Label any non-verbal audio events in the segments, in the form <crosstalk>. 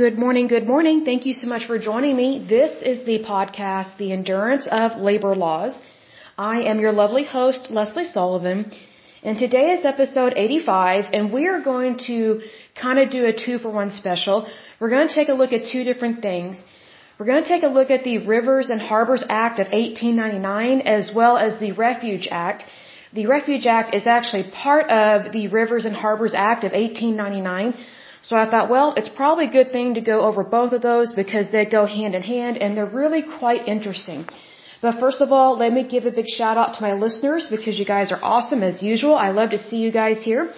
Good morning, good morning. Thank you so much for joining me. This is the podcast, The Endurance of Labor Laws. I am your lovely host, Leslie Sullivan, and today is episode 85, and we are going to kind of do a two for one special. We're going to take a look at two different things. We're going to take a look at the Rivers and Harbors Act of 1899 as well as the Refuse Act. The Refuse Act is actually part of the Rivers and Harbors Act of 1899. So I thought, well, it's probably a good thing to go over both of those because they go hand in hand and they're really quite interesting. But first of all, let me give a big shout out to my listeners because you guys are awesome as usual. I love to see you guys here.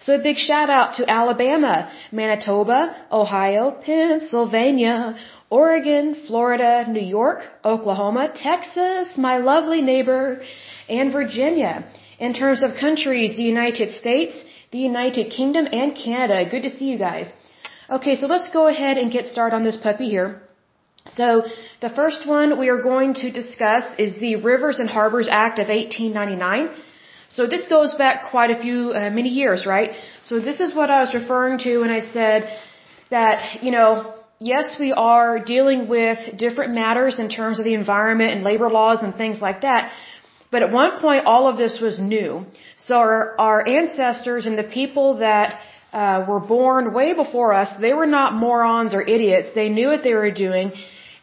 So a big shout out to Alabama, Manitoba, Ohio, Pennsylvania, Oregon, Florida, New York, Oklahoma, Texas, my lovely neighbor, and Virginia. In terms of countries, the United States, the United Kingdom, and Canada. Good to see you guys. Okay, so let's go ahead and get started on this puppy here. So, the first one we are going to discuss is the Rivers and Harbors Act of 1899. So this goes back quite a few, uh, many years, right? So this is what I was referring to when I said that, you know, yes, we are dealing with different matters in terms of the environment and labor laws and things like that. But at one point, all of this was new. So our, our ancestors and the people that uh, were born way before us, they were not morons or idiots. They knew what they were doing,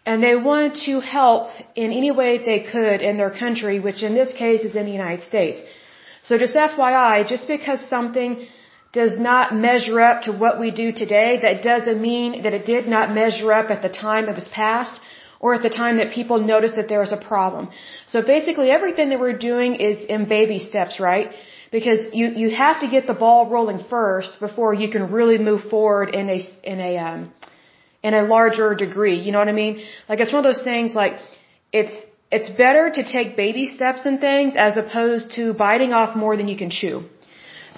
and they wanted to help in any way they could in their country, which in this case is in the United States. So just FYI, just because something does not measure up to what we do today, that doesn't mean that it did not measure up at the time it was passed or at the time that people noticed that there was a problem. So basically everything that we're doing is in baby steps, right? Because you, you have to get the ball rolling first before you can really move forward in a, in a, um, in a larger degree. You know what I mean? Like it's one of those things like it's, it's better to take baby steps and things as opposed to biting off more than you can chew.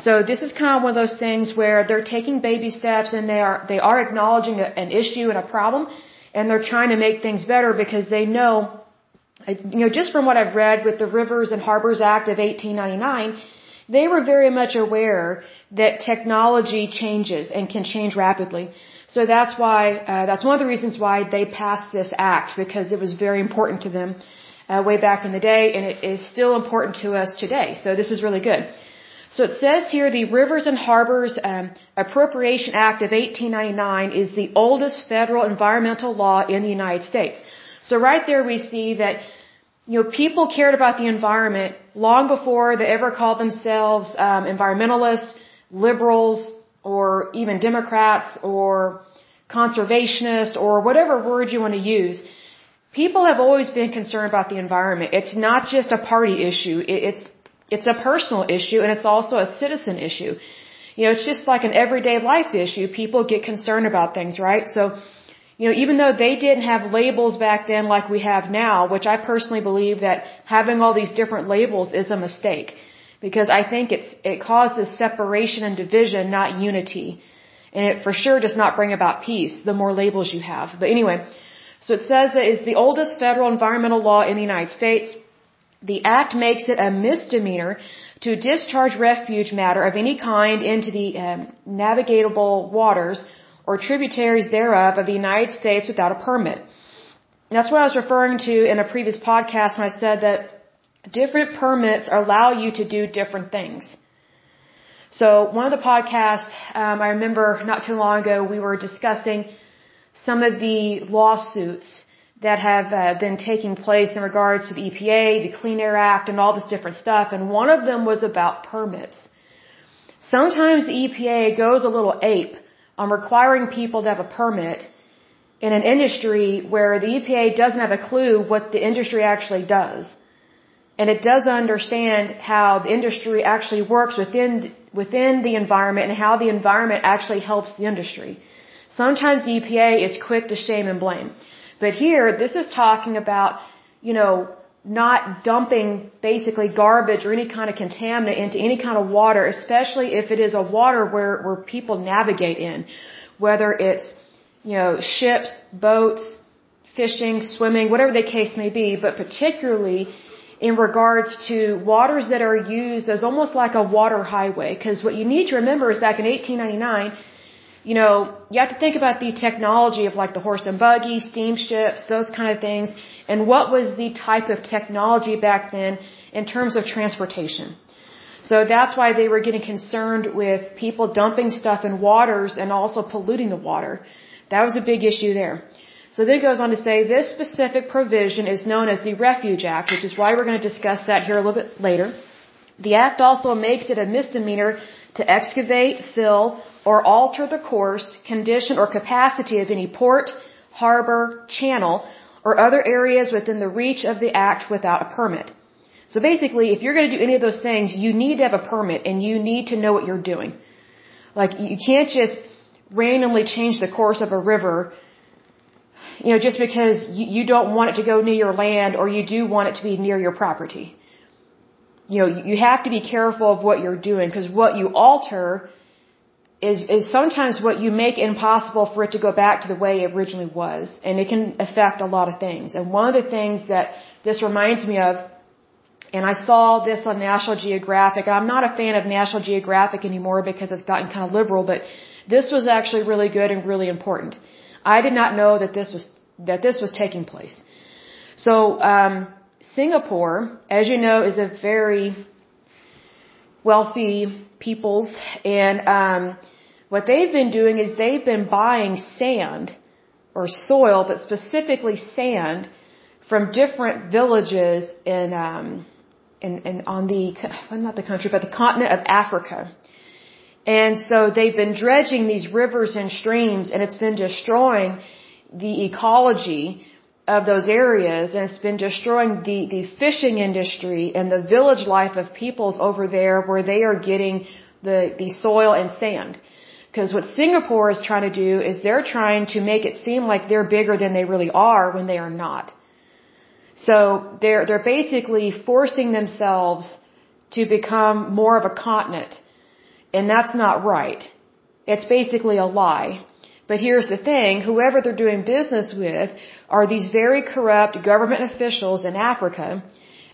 So this is kind of one of those things where they're taking baby steps and they are, they are acknowledging a, an issue and a problem and they're trying to make things better because they know, you know, just from what I've read with the Rivers and Harbors Act of 1899, they were very much aware that technology changes and can change rapidly. So that's why, uh, that's one of the reasons why they passed this act because it was very important to them uh, way back in the day and it is still important to us today. So this is really good. So it says here the Rivers and Harbors um, Appropriation Act of 1899 is the oldest federal environmental law in the United States. So right there we see that you know people cared about the environment long before they ever called themselves um, environmentalists, liberals, or even Democrats or conservationists or whatever word you want to use. People have always been concerned about the environment. It's not just a party issue. It's it's a personal issue and it's also a citizen issue. You know, it's just like an everyday life issue. People get concerned about things, right? So, you know, even though they didn't have labels back then like we have now, which I personally believe that having all these different labels is a mistake. Because I think it's, it causes separation and division, not unity. And it for sure does not bring about peace, the more labels you have. But anyway, so it says that it's the oldest federal environmental law in the United States. The act makes it a misdemeanor to discharge refuse matter of any kind into the um, navigable waters or tributaries thereof of the United States without a permit. That's what I was referring to in a previous podcast when I said that different permits allow you to do different things. So one of the podcasts um, I remember not too long ago we were discussing some of the lawsuits that have uh, been taking place in regards to the EPA, the Clean Air Act, and all this different stuff. And one of them was about permits. Sometimes the EPA goes a little ape on requiring people to have a permit in an industry where the EPA doesn't have a clue what the industry actually does. And it doesn't understand how the industry actually works within, within the environment and how the environment actually helps the industry. Sometimes the EPA is quick to shame and blame. But here, this is talking about, you know, not dumping basically garbage or any kind of contaminant into any kind of water, especially if it is a water where, where people navigate in. Whether it's, you know, ships, boats, fishing, swimming, whatever the case may be, but particularly in regards to waters that are used as almost like a water highway. Because what you need to remember is back in 1899, you know, you have to think about the technology of like the horse and buggy, steamships, those kind of things, and what was the type of technology back then in terms of transportation. So that's why they were getting concerned with people dumping stuff in waters and also polluting the water. That was a big issue there. So then it goes on to say this specific provision is known as the Refuse Act, which is why we're going to discuss that here a little bit later. The act also makes it a misdemeanor to excavate, fill, or alter the course, condition, or capacity of any port, harbor, channel, or other areas within the reach of the act without a permit. So basically, if you're going to do any of those things, you need to have a permit and you need to know what you're doing. Like, you can't just randomly change the course of a river you know, just because you, you don't want it to go near your land or you do want it to be near your property. You know, you have to be careful of what you're doing because what you alter is, is sometimes what you make impossible for it to go back to the way it originally was. And it can affect a lot of things. And one of the things that this reminds me of, and I saw this on National Geographic, I'm not a fan of National Geographic anymore because it's gotten kind of liberal, but this was actually really good and really important. I did not know that this was that this was taking place. So um, Singapore, as you know, is a very wealthy peoples, and um, what they've been doing is they've been buying sand or soil, but specifically sand from different villages in um, in, in on the well, not the country, but the continent of Africa. And so they've been dredging these rivers and streams and it's been destroying the ecology of those areas and it's been destroying the, the fishing industry and the village life of peoples over there where they are getting the, the soil and sand. Because what Singapore is trying to do is they're trying to make it seem like they're bigger than they really are when they are not. So they're, they're basically forcing themselves to become more of a continent and that's not right. It's basically a lie. But here's the thing, whoever they're doing business with are these very corrupt government officials in Africa.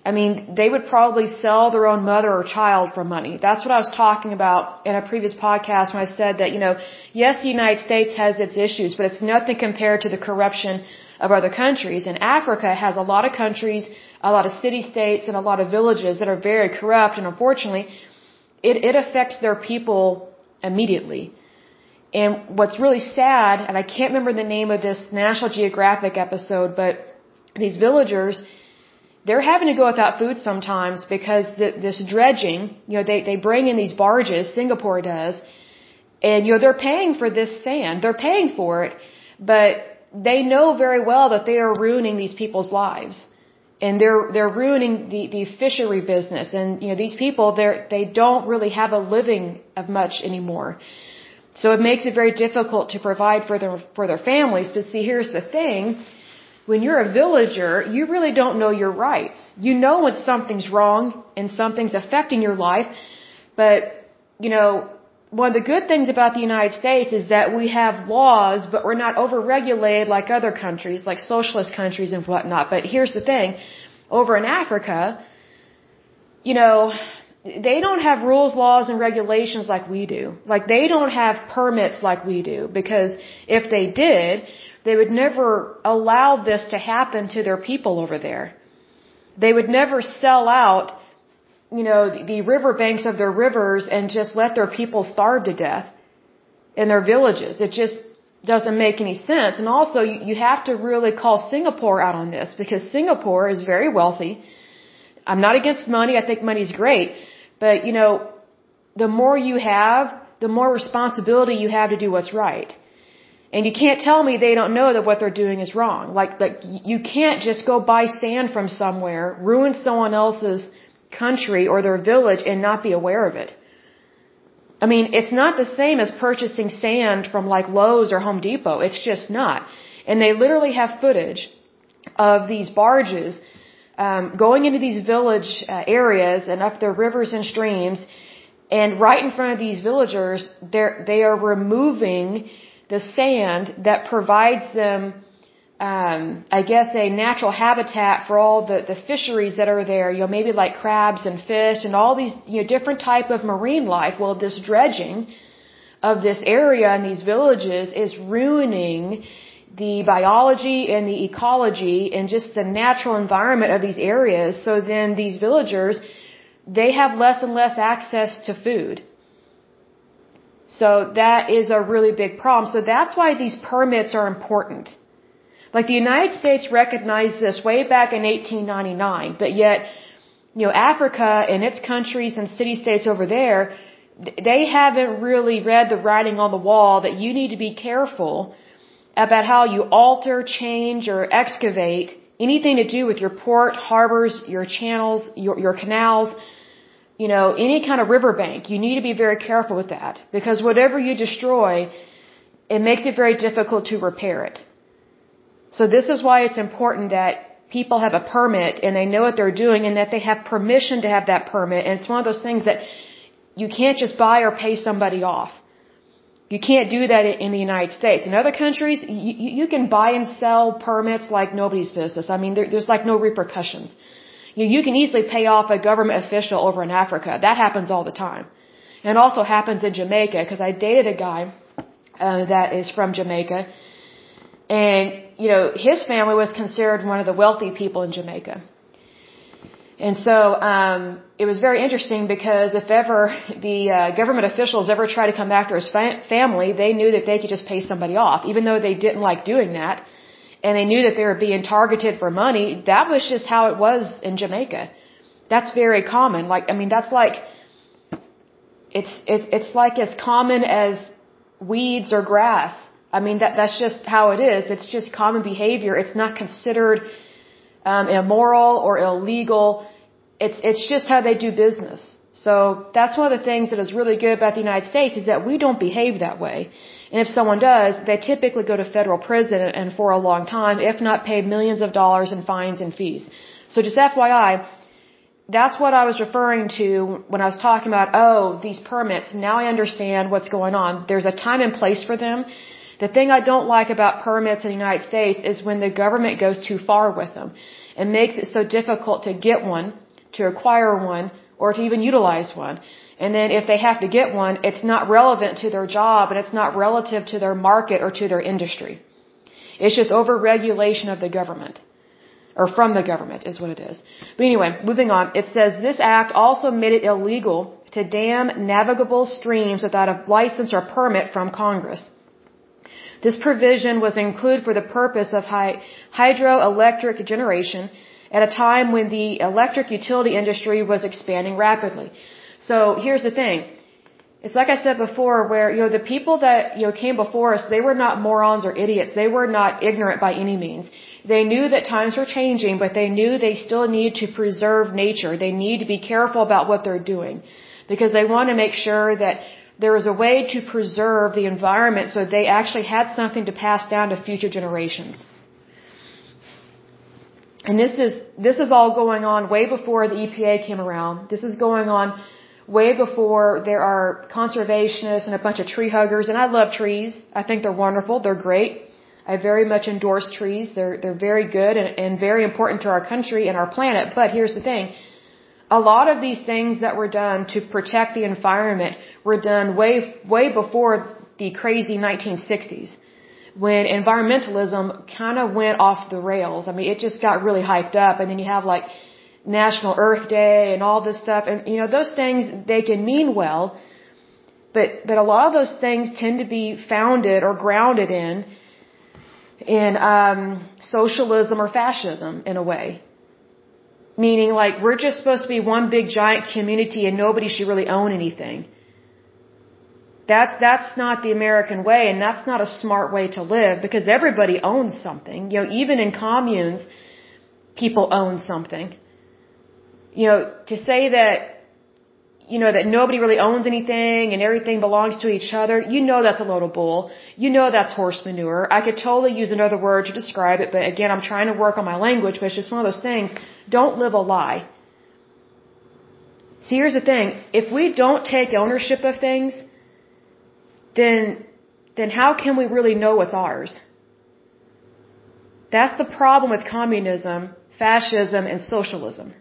I mean, they would probably sell their own mother or child for money. That's what I was talking about in a previous podcast when I said that, you know, yes, the United States has its issues, but it's nothing compared to the corruption of other countries. And Africa has a lot of countries, a lot of city-states, and a lot of villages that are very corrupt, and unfortunately, it, it affects their people immediately. And what's really sad, and I can't remember the name of this National Geographic episode, but these villagers, they're having to go without food sometimes because the, this dredging, you know, they, they bring in these barges, Singapore does, and, you know, they're paying for this sand. They're paying for it, but they know very well that they are ruining these people's lives. And they're they're ruining the the fishery business. And you know these people they they don't really have a living of much anymore so it makes it very difficult to provide for their for their families but see here's the thing when you're a villager you really don't know your rights you know when something's wrong and something's affecting your life but you know one of the good things about the United States is that we have laws, but we're not overregulated like other countries, like socialist countries and whatnot. But here's the thing. Over in Africa, you know, they don't have rules, laws, and regulations like we do. Like they don't have permits like we do. Because if they did, they would never allow this to happen to their people over there. They would never sell out you know, the riverbanks of their rivers and just let their people starve to death in their villages. It just doesn't make any sense. And also, you have to really call Singapore out on this because Singapore is very wealthy. I'm not against money. I think money's great. But, you know, the more you have, the more responsibility you have to do what's right. And you can't tell me they don't know that what they're doing is wrong. Like, like you can't just go buy sand from somewhere, ruin someone else's country or their village and not be aware of it. I mean, it's not the same as purchasing sand from like Lowe's or Home Depot. It's just not. And they literally have footage of these barges um, going into these village uh, areas and up their rivers and streams, and right in front of these villagers, they are removing the sand that provides them um, I guess a natural habitat for all the, the fisheries that are there, you know, maybe like crabs and fish and all these, you know, different type of marine life. Well, this dredging of this area and these villages is ruining the biology and the ecology and just the natural environment of these areas. So then these villagers, they have less and less access to food. So that is a really big problem. So that's why these permits are important. Like the United States recognized this way back in 1899, but yet, you know, Africa and its countries and city states over there, they haven't really read the writing on the wall that you need to be careful about how you alter, change, or excavate anything to do with your port, harbors, your channels, your, your canals, you know, any kind of riverbank. You need to be very careful with that because whatever you destroy, it makes it very difficult to repair it. So this is why it's important that people have a permit and they know what they're doing and that they have permission to have that permit. And it's one of those things that you can't just buy or pay somebody off. You can't do that in the United States. In other countries, you, you can buy and sell permits like nobody's business. I mean, there, there's like no repercussions. You, you can easily pay off a government official over in Africa. That happens all the time. And also happens in Jamaica because I dated a guy uh, that is from Jamaica. And, you know, his family was considered one of the wealthy people in Jamaica. And so um, it was very interesting because if ever <laughs> the uh, government officials ever tried to come after his fa- family, they knew that they could just pay somebody off, even though they didn't like doing that, and they knew that they were being targeted for money. That was just how it was in Jamaica. That's very common. Like I mean, that's like it's it's it's like as common as weeds or grass. I mean that that's just how it is. It's just common behavior. It's not considered um, immoral or illegal it's, it's just how they do business. So that's one of the things that is really good about the United States is that we don't behave that way. And if someone does, they typically go to federal prison and for a long time, if not pay millions of dollars in fines and fees. So just FYI, that's what I was referring to when I was talking about, oh, these permits. Now I understand what's going on. There's a time and place for them. The thing I don't like about permits in the United States is when the government goes too far with them and makes it so difficult to get one to acquire one or to even utilize one. And then if they have to get one, it's not relevant to their job and it's not relative to their market or to their industry. It's just overregulation of the government. Or from the government is what it is. But anyway, moving on. It says this act also made it illegal to dam navigable streams without a license or permit from Congress. This provision was included for the purpose of hydroelectric generation at a time when the electric utility industry was expanding rapidly. So here's the thing. It's like I said before, where, you know, the people that, you know, came before us, they were not morons or idiots. They were not ignorant by any means. They knew that times were changing, but they knew they still need to preserve nature. They need to be careful about what they're doing. Because they want to make sure that there is a way to preserve the environment so they actually had something to pass down to future generations. And this is, this is all going on way before the EPA came around. This is going on way before there are conservationists and a bunch of tree huggers. And I love trees. I think they're wonderful. They're great. I very much endorse trees. They're, they're very good and, and very important to our country and our planet. But here's the thing. A lot of these things that were done to protect the environment were done way, way before the crazy 1960s when environmentalism kind of went off the rails. I mean, it just got really hyped up and then you have like National Earth Day and all this stuff and you know, those things, they can mean well, but, but a lot of those things tend to be founded or grounded in, in, um, socialism or fascism in a way. Meaning like, we're just supposed to be one big giant community and nobody should really own anything. That's, that's not the American way and that's not a smart way to live because everybody owns something. You know, even in communes, people own something. You know, to say that, you know, that nobody really owns anything and everything belongs to each other, you know that's a load of bull. You know that's horse manure. I could totally use another word to describe it, but again, I'm trying to work on my language, but it's just one of those things. Don't live a lie. See, here's the thing. If we don't take ownership of things, then, then how can we really know what's ours? That's the problem with communism, fascism, and socialism.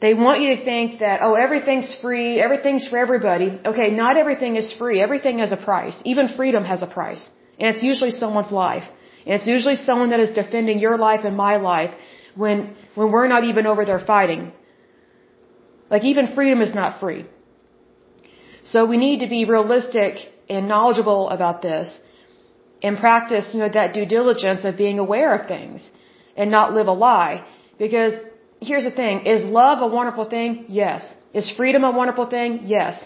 They want you to think that, oh, everything's free, everything's for everybody. Okay, not everything is free. Everything has a price. Even freedom has a price. And it's usually someone's life. And it's usually someone that is defending your life and my life when, when we're not even over there fighting. Like even freedom is not free. So we need to be realistic and knowledgeable about this and practice, you know, that due diligence of being aware of things and not live a lie. Because here's the thing, is love a wonderful thing? Yes. Is freedom a wonderful thing? Yes.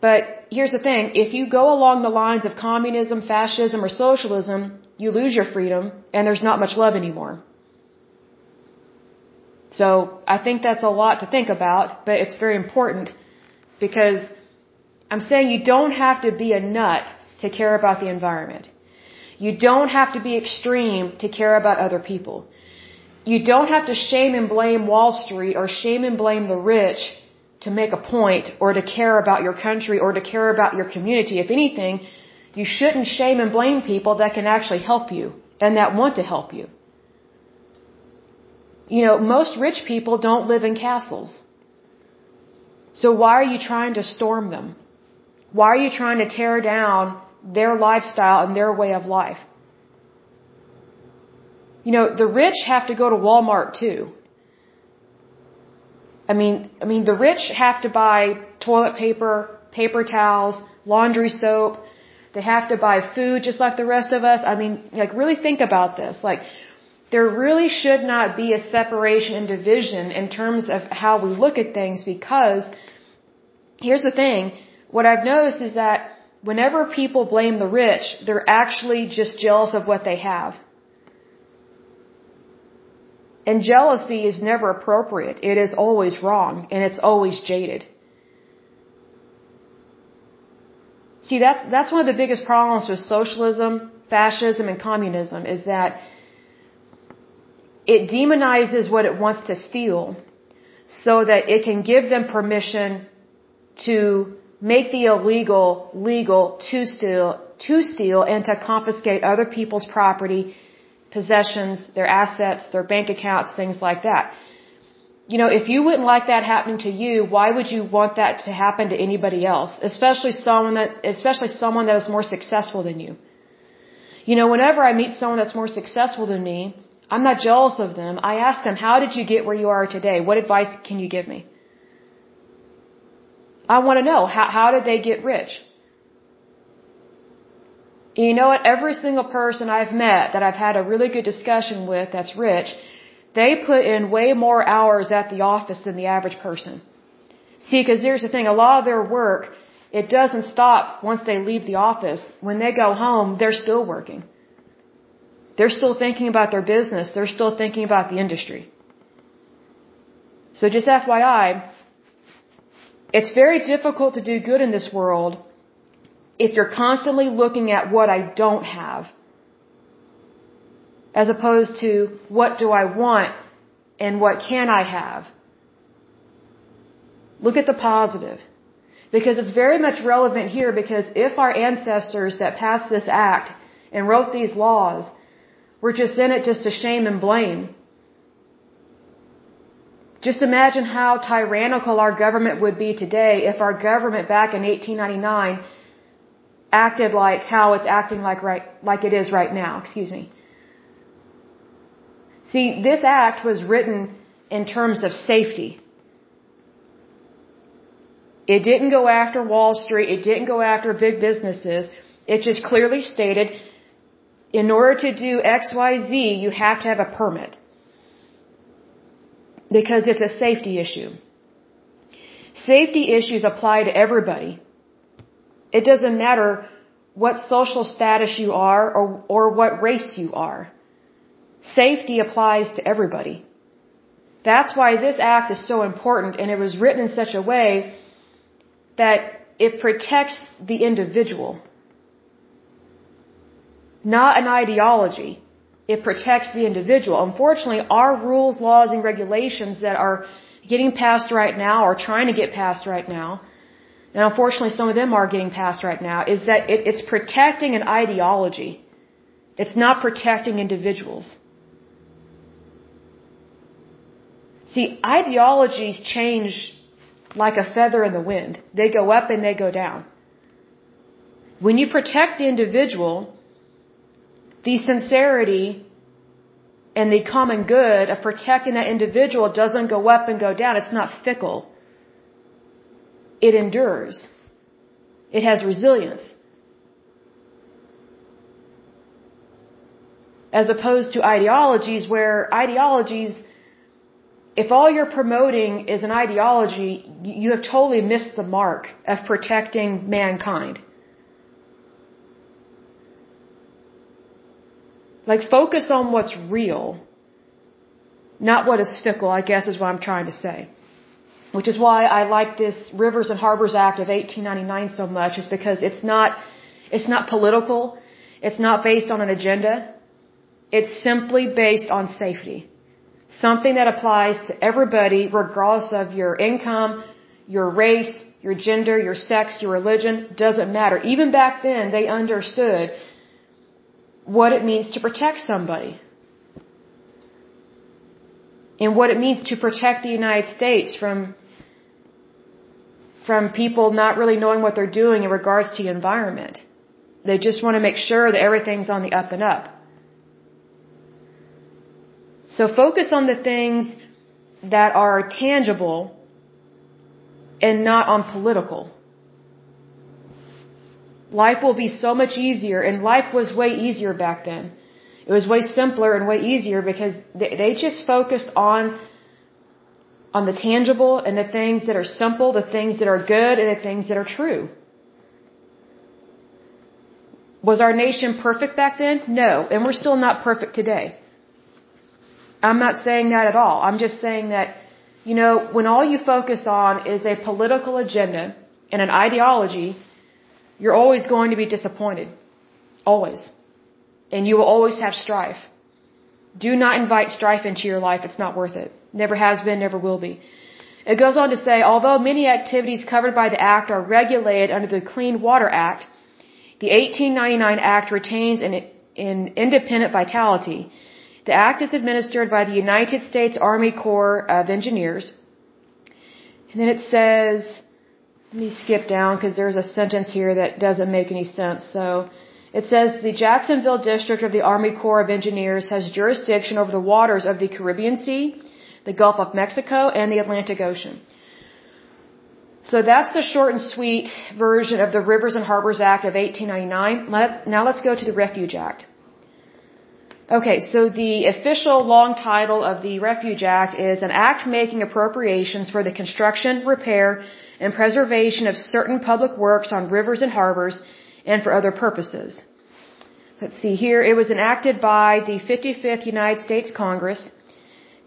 But here's the thing, if you go along the lines of communism, fascism, or socialism, you lose your freedom and there's not much love anymore. So I think that's a lot to think about, but it's very important because I'm saying you don't have to be a nut to care about the environment. You don't have to be extreme to care about other people. You don't have to shame and blame Wall Street or shame and blame the rich to make a point or to care about your country or to care about your community. If anything, you shouldn't shame and blame people that can actually help you and that want to help you. You know, most rich people don't live in castles. So why are you trying to storm them? Why are you trying to tear down their lifestyle and their way of life? You know, the rich have to go to Walmart too. I mean, I mean, the rich have to buy toilet paper, paper towels, laundry soap. They have to buy food just like the rest of us. I mean, like really think about this. Like, there really should not be a separation and division in terms of how we look at things because here's the thing. What I've noticed is that whenever people blame the rich, they're actually just jealous of what they have. And jealousy is never appropriate. It is always wrong and it's always jaded. See, that's, that's one of the biggest problems with socialism, fascism, and communism is that it demonizes what it wants to steal so that it can give them permission to make the illegal legal to steal, to steal and to confiscate other people's property possessions, their assets, their bank accounts, things like that. You know, if you wouldn't like that happening to you, why would you want that to happen to anybody else? Especially someone that, especially someone that is more successful than you. You know, whenever I meet someone that's more successful than me, I'm not jealous of them. I ask them, how did you get where you are today? What advice can you give me? I want to know, how, how did they get rich? You know what? Every single person I've met that I've had a really good discussion with that's rich, they put in way more hours at the office than the average person. See, because here's the thing, a lot of their work, it doesn't stop once they leave the office. When they go home, they're still working. They're still thinking about their business. They're still thinking about the industry. So just FYI, it's very difficult to do good in this world if you're constantly looking at what I don't have, as opposed to what do I want and what can I have. Look at the positive. Because it's very much relevant here because if our ancestors that passed this act and wrote these laws were just in it just to shame and blame, just imagine how tyrannical our government would be today if our government back in 1899 acted like how it's acting like right like it is right now, excuse me. See, this act was written in terms of safety. It didn't go after Wall Street, it didn't go after big businesses. It just clearly stated in order to do XYZ, you have to have a permit. Because it's a safety issue. Safety issues apply to everybody. It doesn't matter what social status you are or, or what race you are. Safety applies to everybody. That's why this act is so important and it was written in such a way that it protects the individual. Not an ideology. It protects the individual. Unfortunately, our rules, laws, and regulations that are getting passed right now or trying to get passed right now and unfortunately some of them are getting passed right now, is that it, it's protecting an ideology. It's not protecting individuals. See, ideologies change like a feather in the wind. They go up and they go down. When you protect the individual, the sincerity and the common good of protecting that individual doesn't go up and go down. It's not fickle. It endures. It has resilience. As opposed to ideologies where ideologies, if all you're promoting is an ideology, you have totally missed the mark of protecting mankind. Like focus on what's real, not what is fickle, I guess is what I'm trying to say. Which is why I like this Rivers and Harbors Act of 1899 so much, is because it's not, it's not political, it's not based on an agenda, it's simply based on safety. Something that applies to everybody regardless of your income, your race, your gender, your sex, your religion, doesn't matter. Even back then, they understood what it means to protect somebody. And what it means to protect the United States from from people not really knowing what they're doing in regards to the environment. They just want to make sure that everything's on the up and up. So focus on the things that are tangible and not on political life will be so much easier and life was way easier back then. It was way simpler and way easier because they, just focused on on the tangible and the things that are simple, the things that are good and the things that are true. Was our nation perfect back then? No, and we're still not perfect today. I'm not saying that at all. I'm just saying that, you know, when all you focus on is a political agenda and an ideology, you're always going to be disappointed. Always. And you will always have strife. Do not invite strife into your life. It's not worth it. Never has been, never will be. It goes on to say, although many activities covered by the Act are regulated under the Clean Water Act, the 1899 Act retains an, an independent vitality. The Act is administered by the United States Army Corps of Engineers. And then it says, let me skip down because there's a sentence here that doesn't make any sense. So it says the Jacksonville District of the Army Corps of Engineers has jurisdiction over the waters of the Caribbean Sea, the Gulf of Mexico, and the Atlantic Ocean. So that's the short and sweet version of the Rivers and Harbors Act of 1899. Let's, now let's go to the Refuse Act. Okay, so the official long title of the Refuse Act is an act making appropriations for the construction, repair, and preservation of certain public works on rivers and harbors and for other purposes. Let's see here. It was enacted by the 55th United States Congress.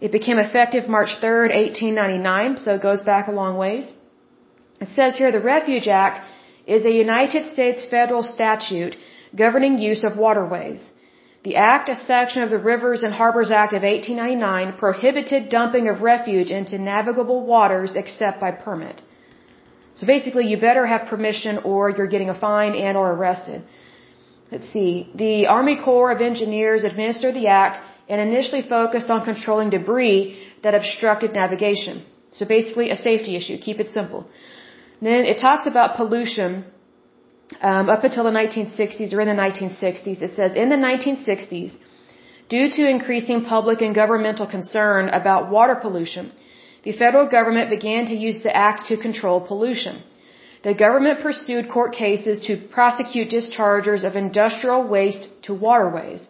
It became effective March 3rd, 1899, so it goes back a long ways. It says here the Refuse Act is a United States federal statute governing use of waterways. The Act, a section of the Rivers and Harbors Act of 1899, prohibited dumping of refuse into navigable waters except by permit. So basically, you better have permission or you're getting a fine and or arrested. Let's see. The Army Corps of Engineers administered the act and initially focused on controlling debris that obstructed navigation. So basically, a safety issue. Keep it simple. Then it talks about pollution um, up until the 1960s or in the 1960s. It says in the 1960s, due to increasing public and governmental concern about water pollution, the federal government began to use the act to control pollution. The government pursued court cases to prosecute dischargers of industrial waste to waterways.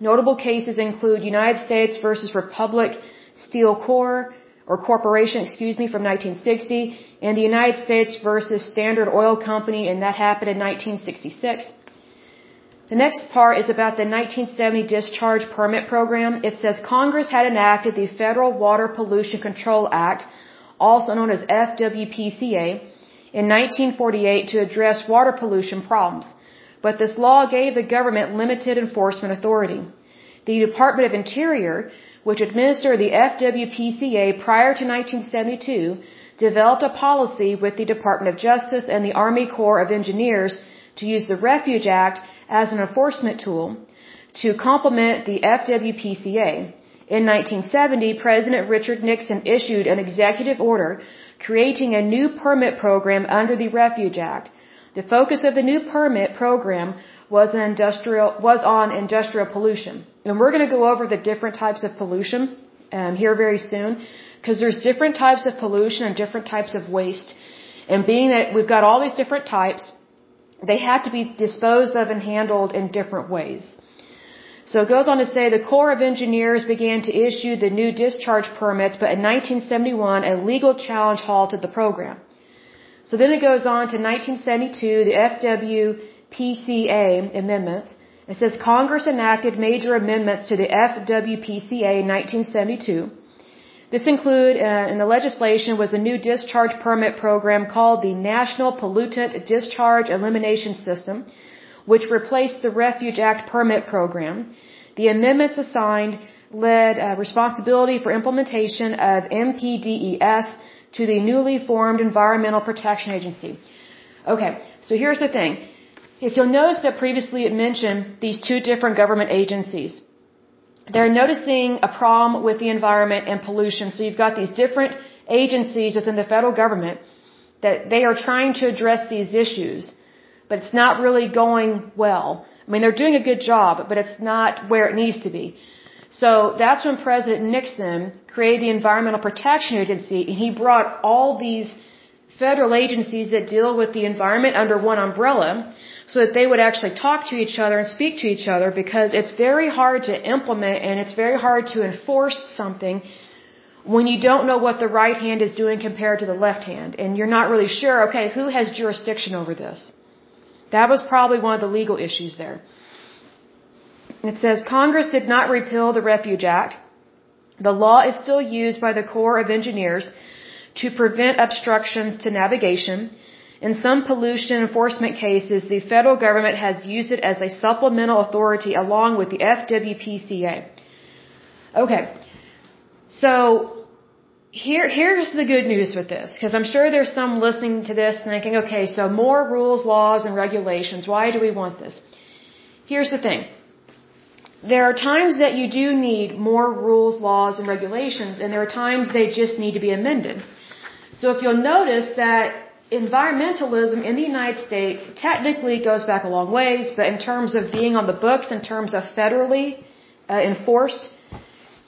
Notable cases include United States versus Republic Steel Corps or Corporation, excuse me, from 1960, and the United States versus Standard Oil Company, and that happened in 1966. The next part is about the 1970 discharge permit program. It says Congress had enacted the Federal Water Pollution Control Act, also known as FWPCA, in 1948 to address water pollution problems. But this law gave the government limited enforcement authority. The Department of Interior, which administered the FWPCA prior to 1972, developed a policy with the Department of Justice and the Army Corps of Engineers to use the Refuse Act as an enforcement tool to complement the FWPCA. In 1970, President Richard Nixon issued an executive order creating a new permit program under the Refuse Act. The focus of the new permit program was, industrial, was on industrial pollution. And we're going to go over the different types of pollution um, here very soon because there's different types of pollution and different types of waste. And being that we've got all these different types, they have to be disposed of and handled in different ways. So it goes on to say the Corps of Engineers began to issue the new discharge permits, but in 1971 a legal challenge halted the program. So then it goes on to 1972, the FWPCA amendments. It says Congress enacted major amendments to the FWPCA in 1972. This include uh, in the legislation was a new discharge permit program called the National Pollutant Discharge Elimination System, which replaced the Refuse Act permit program. The amendments assigned led uh, responsibility for implementation of NPDES to the newly formed Environmental Protection Agency. Okay, so here's the thing. If you'll notice that previously it mentioned these two different government agencies they're noticing a problem with the environment and pollution. So you've got these different agencies within the federal government that they are trying to address these issues, but it's not really going well. I mean, they're doing a good job, but it's not where it needs to be. So that's when President Nixon created the Environmental Protection Agency and he brought all these federal agencies that deal with the environment under one umbrella so that they would actually talk to each other and speak to each other because it's very hard to implement and it's very hard to enforce something when you don't know what the right hand is doing compared to the left hand and you're not really sure, okay, who has jurisdiction over this? That was probably one of the legal issues there. It says Congress did not repeal the Refuse Act. The law is still used by the Corps of Engineers to prevent obstructions to navigation in some pollution enforcement cases, the federal government has used it as a supplemental authority along with the FWPCA. Okay. So, here, here's the good news with this, because I'm sure there's some listening to this thinking, okay, so more rules, laws, and regulations. Why do we want this? Here's the thing. There are times that you do need more rules, laws, and regulations, and there are times they just need to be amended. So if you'll notice that environmentalism in the United States technically goes back a long ways, but in terms of being on the books, in terms of federally uh, enforced,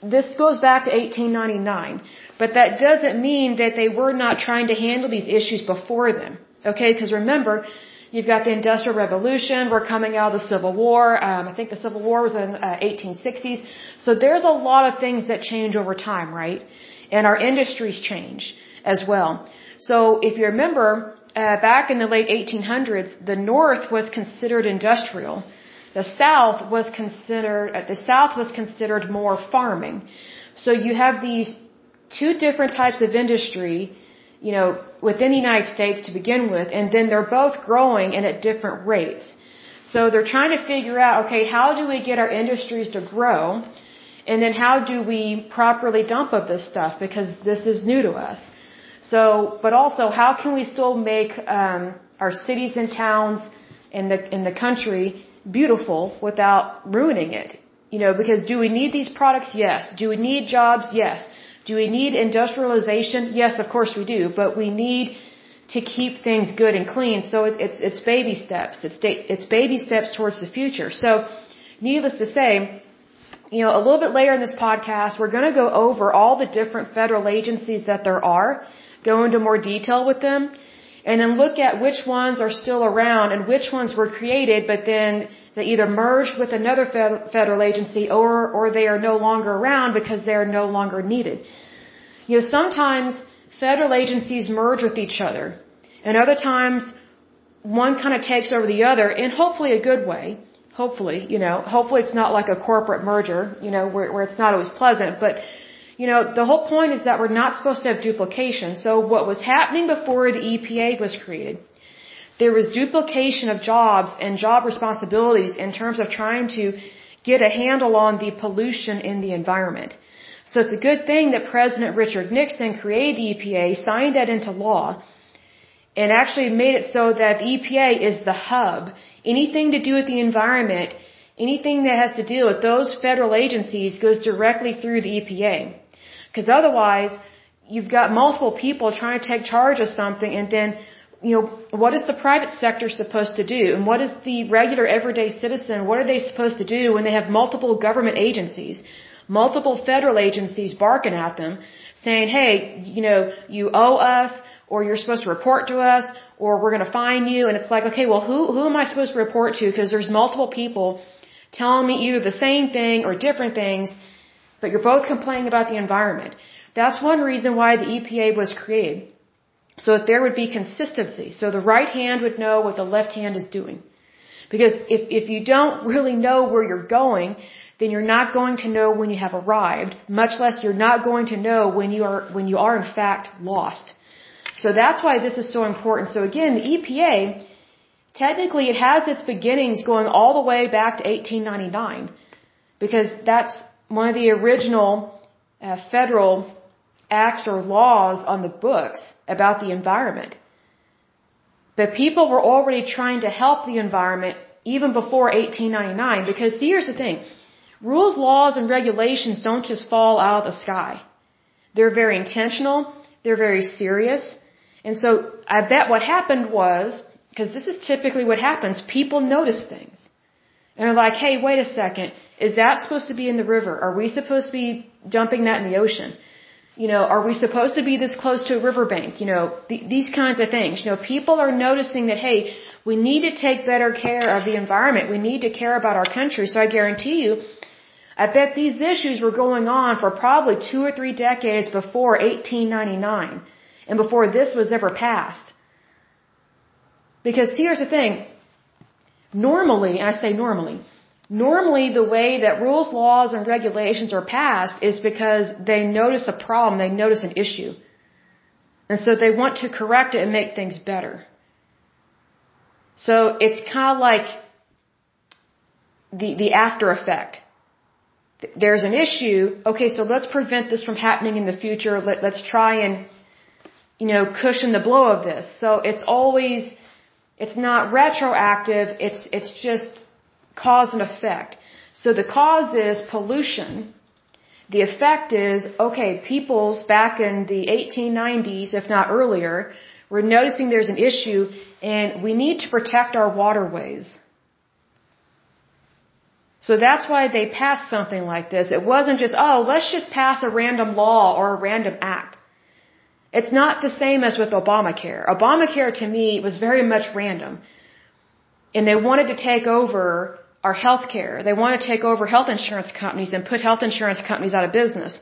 this goes back to 1899. But that doesn't mean that they were not trying to handle these issues before then. Okay, because remember, you've got the Industrial Revolution, we're coming out of the Civil War, um, I think the Civil War was in uh, 1860s. So there's a lot of things that change over time, right? And our industries change as well. So if you remember, uh, back in the late 1800s, the North was considered industrial. The South was considered, uh, the South was considered more farming. So you have these two different types of industry, you know, within the United States to begin with, and then they're both growing and at different rates. So they're trying to figure out, okay, how do we get our industries to grow? And then how do we properly dump up this stuff? Because this is new to us. So, but also, how can we still make um, our cities and towns in the in the country beautiful without ruining it? You know, because do we need these products? Yes. Do we need jobs? Yes. Do we need industrialization? Yes, of course we do. But we need to keep things good and clean. So it's it's, it's baby steps. It's it's baby steps towards the future. So, needless to say, you know, a little bit later in this podcast, we're going to go over all the different federal agencies that there are go into more detail with them, and then look at which ones are still around and which ones were created, but then they either merged with another federal agency or, or they are no longer around because they are no longer needed. You know, sometimes federal agencies merge with each other, and other times one kind of takes over the other in hopefully a good way. Hopefully, you know, hopefully it's not like a corporate merger, you know, where, where it's not always pleasant, but you know, the whole point is that we're not supposed to have duplication. So what was happening before the EPA was created, there was duplication of jobs and job responsibilities in terms of trying to get a handle on the pollution in the environment. So it's a good thing that President Richard Nixon created the EPA, signed that into law, and actually made it so that the EPA is the hub. Anything to do with the environment anything that has to deal with those federal agencies goes directly through the EPA. Because otherwise, you've got multiple people trying to take charge of something and then, you know, what is the private sector supposed to do? And what is the regular everyday citizen, what are they supposed to do when they have multiple government agencies, multiple federal agencies barking at them, saying, hey, you know, you owe us, or you're supposed to report to us, or we're going to fine you. And it's like, okay, well, who, who am I supposed to report to? Because there's multiple people telling me either the same thing or different things, but you're both complaining about the environment. That's one reason why the EPA was created. So that there would be consistency. So the right hand would know what the left hand is doing. Because if, if you don't really know where you're going, then you're not going to know when you have arrived, much less you're not going to know when you are, when you are in fact lost. So that's why this is so important. So again, the EPA, technically it has its beginnings going all the way back to 1899 because that's one of the original uh, federal acts or laws on the books about the environment. But people were already trying to help the environment even before 1899 because see here's the thing. Rules, laws, and regulations don't just fall out of the sky. They're very intentional. They're very serious. And so I bet what happened was, because this is typically what happens, people notice things. And they're like, hey, wait a second. Is that supposed to be in the river? Are we supposed to be dumping that in the ocean? You know, are we supposed to be this close to a riverbank? You know, th these kinds of things. You know, people are noticing that, hey, we need to take better care of the environment. We need to care about our country. So I guarantee you, I bet these issues were going on for probably two or three decades before 1899 and before this was ever passed. Because here's the thing. Normally, I say normally, Normally, the way that rules, laws, and regulations are passed is because they notice a problem, they notice an issue. And so they want to correct it and make things better. So it's kind of like the, the after effect. There's an issue, okay, so let's prevent this from happening in the future. Let, let's try and, you know, cushion the blow of this. So it's always, it's not retroactive, it's, it's just cause and effect. So the cause is pollution. The effect is, okay, peoples back in the 1890s, if not earlier, were noticing there's an issue and we need to protect our waterways. So that's why they passed something like this. It wasn't just, oh, let's just pass a random law or a random act. It's not the same as with Obamacare. Obamacare to me was very much random. And they wanted to take over our health care. They want to take over health insurance companies and put health insurance companies out of business.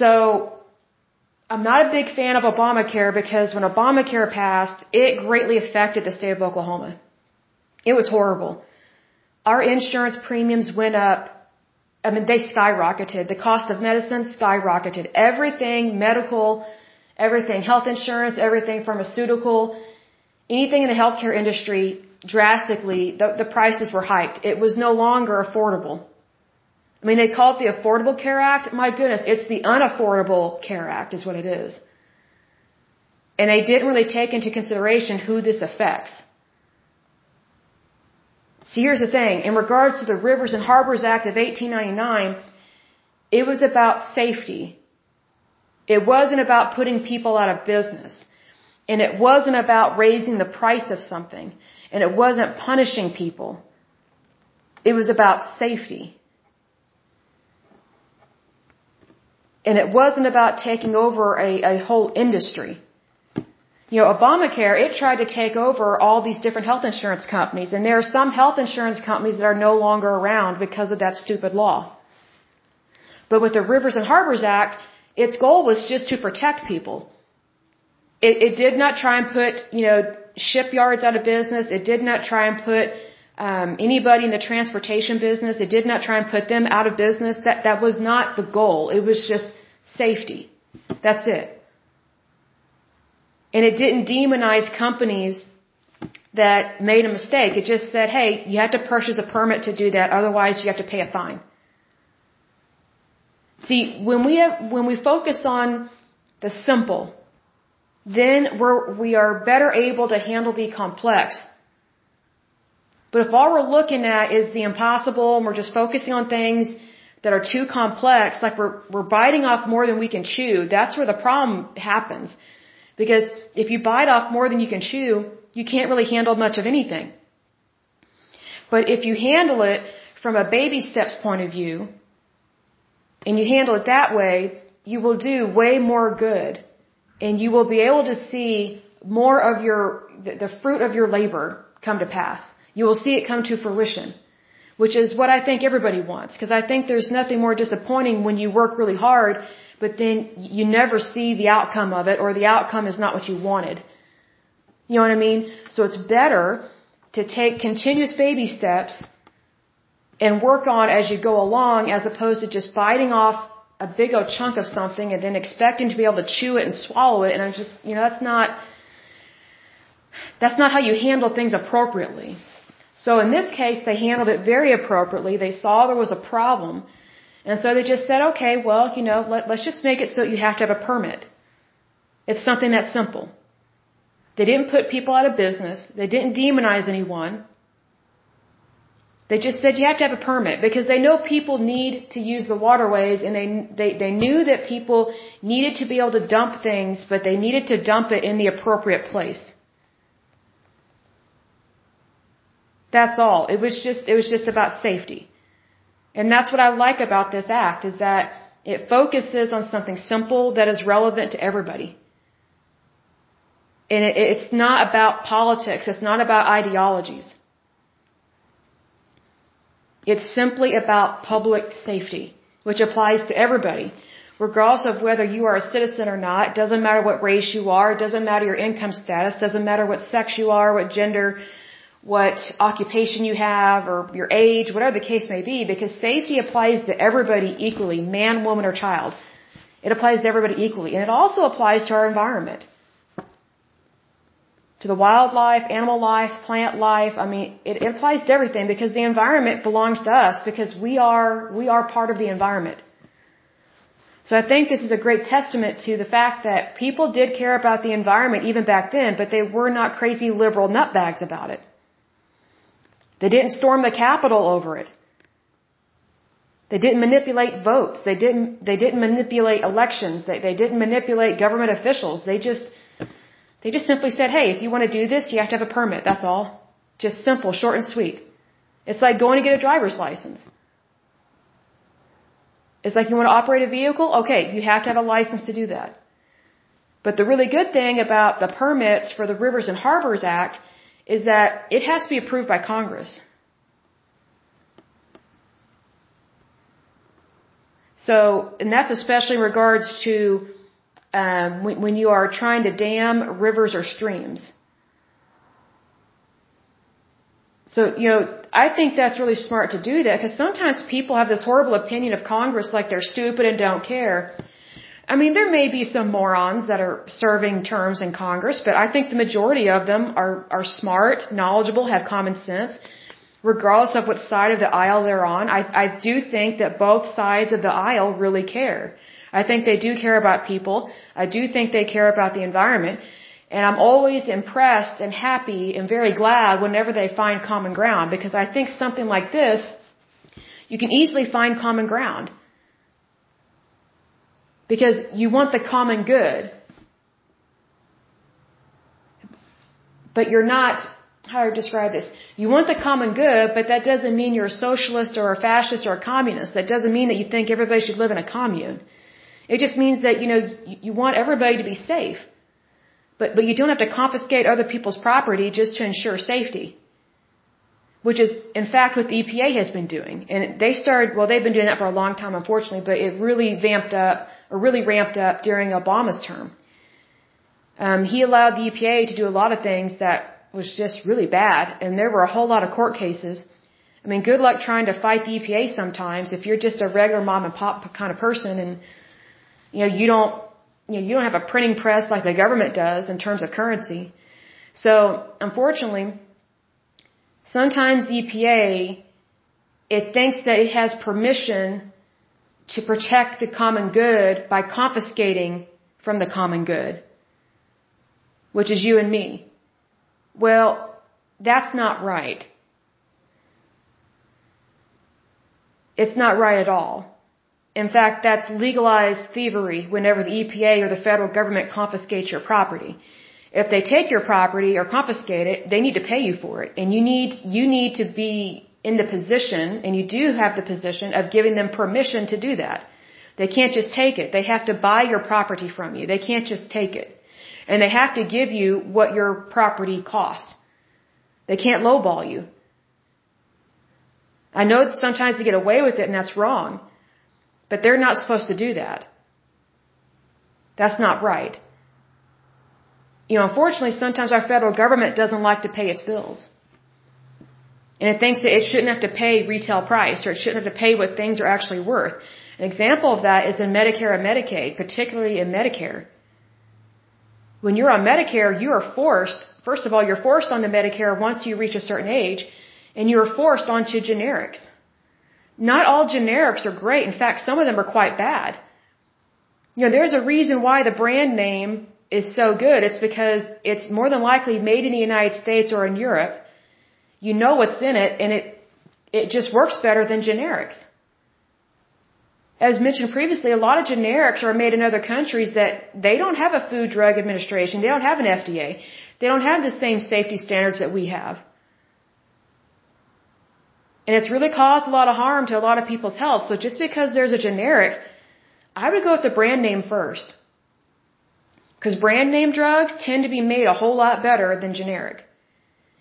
So, I'm not a big fan of Obamacare because when Obamacare passed, it greatly affected the state of Oklahoma. It was horrible. Our insurance premiums went up. I mean, they skyrocketed. The cost of medicine skyrocketed. Everything medical, everything health insurance, everything pharmaceutical, anything in the healthcare industry drastically, the, the prices were hiked. It was no longer affordable. I mean, they call it the Affordable Care Act. My goodness, it's the Unaffordable Care Act is what it is. And they didn't really take into consideration who this affects. See, here's the thing. In regards to the Rivers and Harbors Act of 1899, it was about safety. It wasn't about putting people out of business. And it wasn't about raising the price of something. And it wasn't punishing people. It was about safety. And it wasn't about taking over a, a whole industry. You know, Obamacare, it tried to take over all these different health insurance companies, and there are some health insurance companies that are no longer around because of that stupid law. But with the Rivers and Harbors Act, its goal was just to protect people. It, it did not try and put, you know, shipyards out of business. It did not try and put um, anybody in the transportation business. It did not try and put them out of business. That that was not the goal. It was just safety. That's it. And it didn't demonize companies that made a mistake. It just said, hey, you have to purchase a permit to do that. Otherwise, you have to pay a fine. See, when we have, when we focus on the simple, then we're, we are better able to handle the complex. But if all we're looking at is the impossible and we're just focusing on things that are too complex, like we're, we're biting off more than we can chew, that's where the problem happens. Because if you bite off more than you can chew, you can't really handle much of anything. But if you handle it from a baby steps point of view, and you handle it that way, you will do way more good. And you will be able to see more of your, the, fruit of your labor come to pass. You will see it come to fruition. Which is what I think everybody wants. Because I think there's nothing more disappointing when you work really hard, but then you never see the outcome of it, or the outcome is not what you wanted. You know what I mean? So it's better to take continuous baby steps and work on as you go along as opposed to just biting off a big old chunk of something and then expecting to be able to chew it and swallow it and I'm just you know that's not that's not how you handle things appropriately. So in this case they handled it very appropriately. They saw there was a problem and so they just said, okay, well, you know, let, let's just make it so you have to have a permit. It's something that simple. They didn't put people out of business. They didn't demonize anyone. They just said you have to have a permit because they know people need to use the waterways and they, they, they knew that people needed to be able to dump things, but they needed to dump it in the appropriate place. That's all. It was just, it was just about safety. And that's what I like about this act is that it focuses on something simple that is relevant to everybody. And it, it's not about politics. It's not about ideologies. It's simply about public safety, which applies to everybody, regardless of whether you are a citizen or not. It doesn't matter what race you are. It doesn't matter your income status. It doesn't matter what sex you are, what gender, what occupation you have, or your age, whatever the case may be, because safety applies to everybody equally, man, woman, or child. It applies to everybody equally. And it also applies to our environment to the wildlife, animal life, plant life. I mean, it, it applies to everything because the environment belongs to us because we are, we are part of the environment. So I think this is a great testament to the fact that people did care about the environment even back then, but they were not crazy liberal nutbags about it. They didn't storm the Capitol over it. They didn't manipulate votes. They didn't, they didn't manipulate elections. They, they didn't manipulate government officials. They just, they just simply said, hey, if you want to do this, you have to have a permit. That's all. Just simple, short and sweet. It's like going to get a driver's license. It's like you want to operate a vehicle? Okay, you have to have a license to do that. But the really good thing about the permits for the Rivers and Harbors Act is that it has to be approved by Congress. So, and that's especially in regards to um, when, when you are trying to dam rivers or streams. So, you know, I think that's really smart to do that because sometimes people have this horrible opinion of Congress like they're stupid and don't care. I mean, there may be some morons that are serving terms in Congress, but I think the majority of them are, are smart, knowledgeable, have common sense, regardless of what side of the aisle they're on. I, I do think that both sides of the aisle really care. I think they do care about people. I do think they care about the environment. And I'm always impressed and happy and very glad whenever they find common ground because I think something like this, you can easily find common ground. Because you want the common good. But you're not, how do I describe this? You want the common good, but that doesn't mean you're a socialist or a fascist or a communist. That doesn't mean that you think everybody should live in a commune. It just means that, you know, you want everybody to be safe. But, but you don't have to confiscate other people's property just to ensure safety. Which is, in fact, what the EPA has been doing. And they started, well, they've been doing that for a long time, unfortunately, but it really vamped up, or really ramped up during Obama's term. Um, he allowed the EPA to do a lot of things that was just really bad, and there were a whole lot of court cases. I mean, good luck trying to fight the EPA sometimes if you're just a regular mom and pop kind of person and you know, you don't you know, you don't have a printing press like the government does in terms of currency. So, unfortunately, sometimes the EPA it thinks that it has permission to protect the common good by confiscating from the common good, which is you and me. Well, that's not right. It's not right at all. In fact, that's legalized thievery whenever the EPA or the federal government confiscates your property. If they take your property or confiscate it, they need to pay you for it. And you need, you need to be in the position, and you do have the position of giving them permission to do that. They can't just take it. They have to buy your property from you. They can't just take it. And they have to give you what your property costs. They can't lowball you. I know sometimes they get away with it and that's wrong. But they're not supposed to do that. That's not right. You know, unfortunately, sometimes our federal government doesn't like to pay its bills. And it thinks that it shouldn't have to pay retail price or it shouldn't have to pay what things are actually worth. An example of that is in Medicare and Medicaid, particularly in Medicare. When you're on Medicare, you are forced, first of all, you're forced onto Medicare once you reach a certain age, and you're forced onto generics. Not all generics are great. In fact, some of them are quite bad. You know, there's a reason why the brand name is so good. It's because it's more than likely made in the United States or in Europe. You know what's in it and it, it just works better than generics. As mentioned previously, a lot of generics are made in other countries that they don't have a Food Drug Administration. They don't have an FDA. They don't have the same safety standards that we have. And it's really caused a lot of harm to a lot of people's health. So just because there's a generic, I would go with the brand name first. Because brand name drugs tend to be made a whole lot better than generic.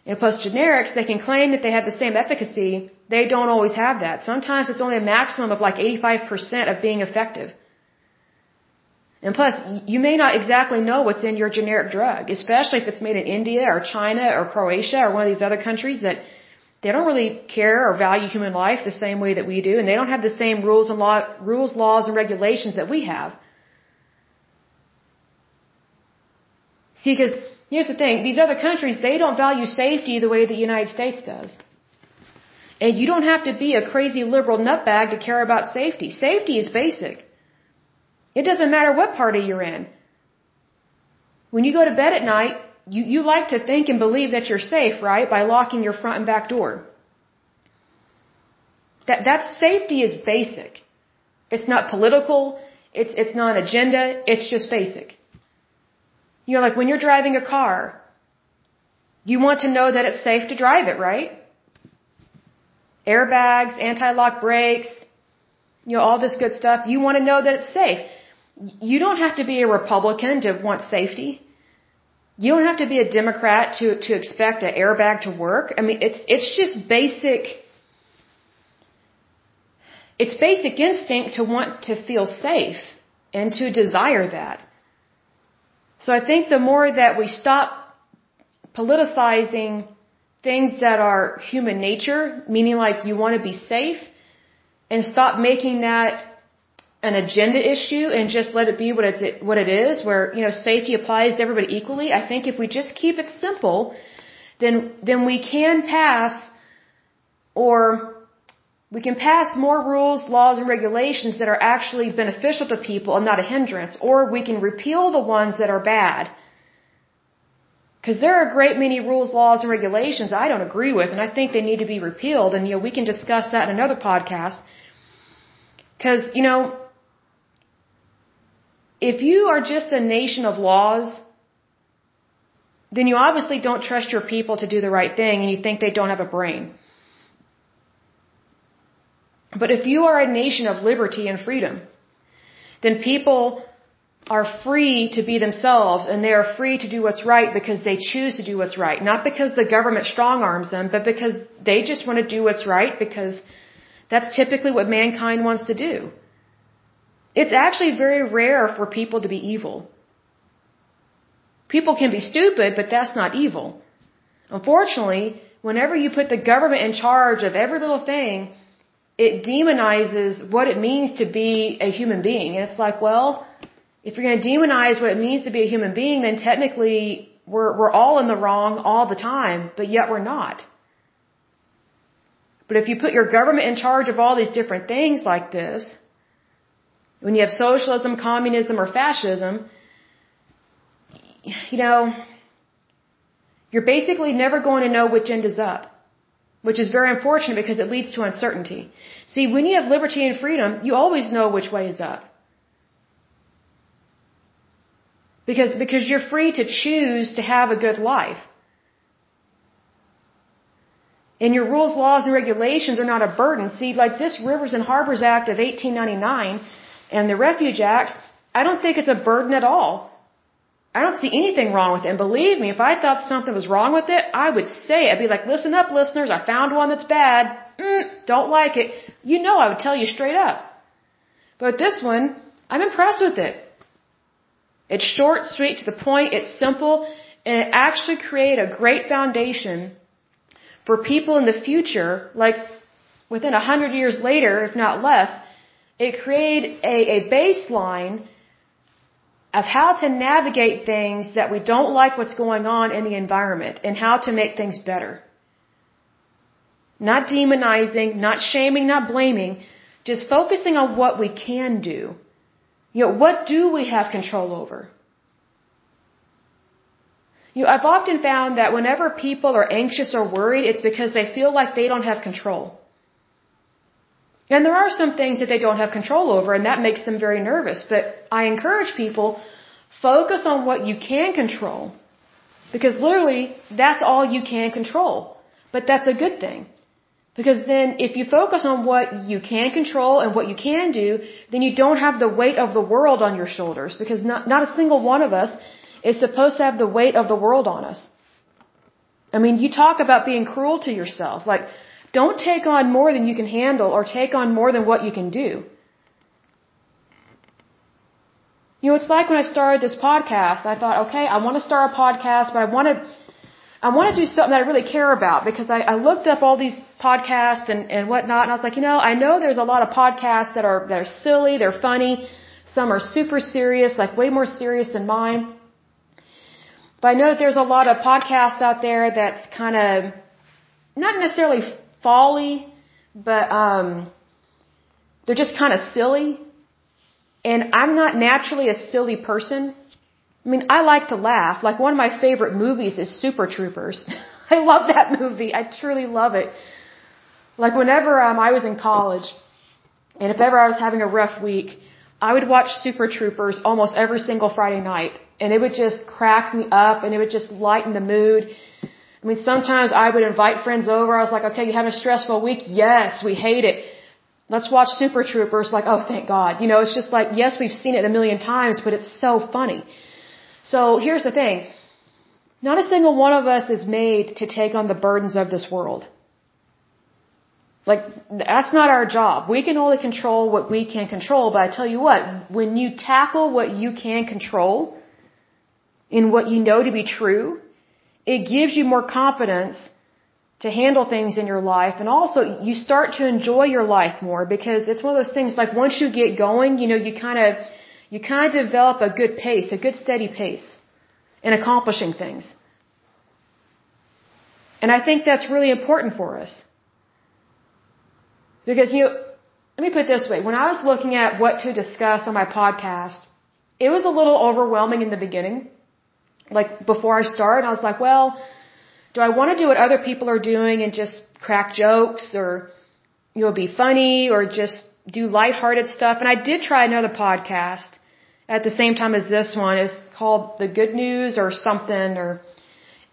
And plus generics, they can claim that they have the same efficacy. They don't always have that. Sometimes it's only a maximum of like 85% of being effective. And plus, you may not exactly know what's in your generic drug, especially if it's made in India or China or Croatia or one of these other countries that they don't really care or value human life the same way that we do, and they don't have the same rules and law, rules, laws, and regulations that we have. See, because here's the thing: these other countries they don't value safety the way the United States does. And you don't have to be a crazy liberal nutbag to care about safety. Safety is basic. It doesn't matter what party you're in. When you go to bed at night, you, you like to think and believe that you're safe, right? By locking your front and back door. That, that safety is basic. It's not political. It's, it's not an agenda. It's just basic. You know, like when you're driving a car, you want to know that it's safe to drive it, right? Airbags, anti-lock brakes, you know, all this good stuff. You want to know that it's safe. You don't have to be a Republican to want safety. You don't have to be a Democrat to, to expect an airbag to work. I mean, it's, it's just basic, it's basic instinct to want to feel safe and to desire that. So I think the more that we stop politicizing things that are human nature, meaning like you want to be safe, and stop making that an agenda issue and just let it be what it's what it is, where you know safety applies to everybody equally. I think if we just keep it simple, then then we can pass or we can pass more rules, laws, and regulations that are actually beneficial to people and not a hindrance, or we can repeal the ones that are bad. Because there are a great many rules, laws, and regulations I don't agree with, and I think they need to be repealed. And you know, we can discuss that in another podcast. Because you know, if you are just a nation of laws, then you obviously don't trust your people to do the right thing and you think they don't have a brain. But if you are a nation of liberty and freedom, then people are free to be themselves and they are free to do what's right because they choose to do what's right. Not because the government strong arms them, but because they just want to do what's right because that's typically what mankind wants to do. It's actually very rare for people to be evil. People can be stupid, but that's not evil. Unfortunately, whenever you put the government in charge of every little thing, it demonizes what it means to be a human being. And it's like, well, if you're going to demonize what it means to be a human being, then technically we're, we're all in the wrong all the time, but yet we're not. But if you put your government in charge of all these different things like this, when you have socialism, communism, or fascism, you know, you're basically never going to know which end is up. which is very unfortunate because it leads to uncertainty. See, when you have liberty and freedom, you always know which way is up. Because, because you're free to choose to have a good life. And your rules, laws, and regulations are not a burden. See, like this Rivers and Harbors Act of 1899 and the Refuse Act, I don't think it's a burden at all. I don't see anything wrong with it. And believe me, if I thought something was wrong with it, I would say it. I'd be like, listen up, listeners, I found one that's bad. Mm, don't like it. You know I would tell you straight up. But this one, I'm impressed with it. It's short, sweet, to the point, it's simple, and it actually created a great foundation for people in the future, like within a hundred years later, if not less, it created a, a baseline of how to navigate things that we don't like what's going on in the environment and how to make things better. Not demonizing, not shaming, not blaming, just focusing on what we can do. You know, what do we have control over? You know, I've often found that whenever people are anxious or worried, it's because they feel like they don't have control. And there are some things that they don't have control over, and that makes them very nervous. But I encourage people, focus on what you can control. Because literally, that's all you can control. But that's a good thing. Because then if you focus on what you can control and what you can do, then you don't have the weight of the world on your shoulders. Because not, not a single one of us is supposed to have the weight of the world on us. I mean, you talk about being cruel to yourself. Like, don't take on more than you can handle or take on more than what you can do. You know, it's like when I started this podcast, I thought, okay, I want to start a podcast, but I want to, I want to do something that I really care about because I, I looked up all these podcasts and, and whatnot, and I was like, you know, I know there's a lot of podcasts that are, that are silly, they're funny, some are super serious, like way more serious than mine. But I know that there's a lot of podcasts out there that's kind of, not necessarily folly, but, um, they're just kind of silly and I'm not naturally a silly person. I mean, I like to laugh. Like one of my favorite movies is Super Troopers. <laughs> I love that movie. I truly love it. Like whenever um, I was in college, and if ever I was having a rough week, I would watch Super Troopers almost every single Friday night, and it would just crack me up, and it would just lighten the mood. I mean, sometimes I would invite friends over. I was like, okay, you having a stressful week? Yes, we hate it. Let's watch Super Troopers like, oh, thank God. You know, it's just like, yes, we've seen it a million times, but it's so funny. So here's the thing. Not a single one of us is made to take on the burdens of this world. Like, that's not our job. We can only control what we can control, but I tell you what, when you tackle what you can control in what you know to be true, it gives you more confidence to handle things in your life and also you start to enjoy your life more because it's one of those things like once you get going, you know, you kind of you kind of develop a good pace, a good steady pace in accomplishing things. And I think that's really important for us. Because you know, let me put it this way, when I was looking at what to discuss on my podcast, it was a little overwhelming in the beginning. Like before I started, I was like, well, do I want to do what other people are doing and just crack jokes or, you know, be funny or just do lighthearted stuff? And I did try another podcast at the same time as this one. It's called The Good News or something or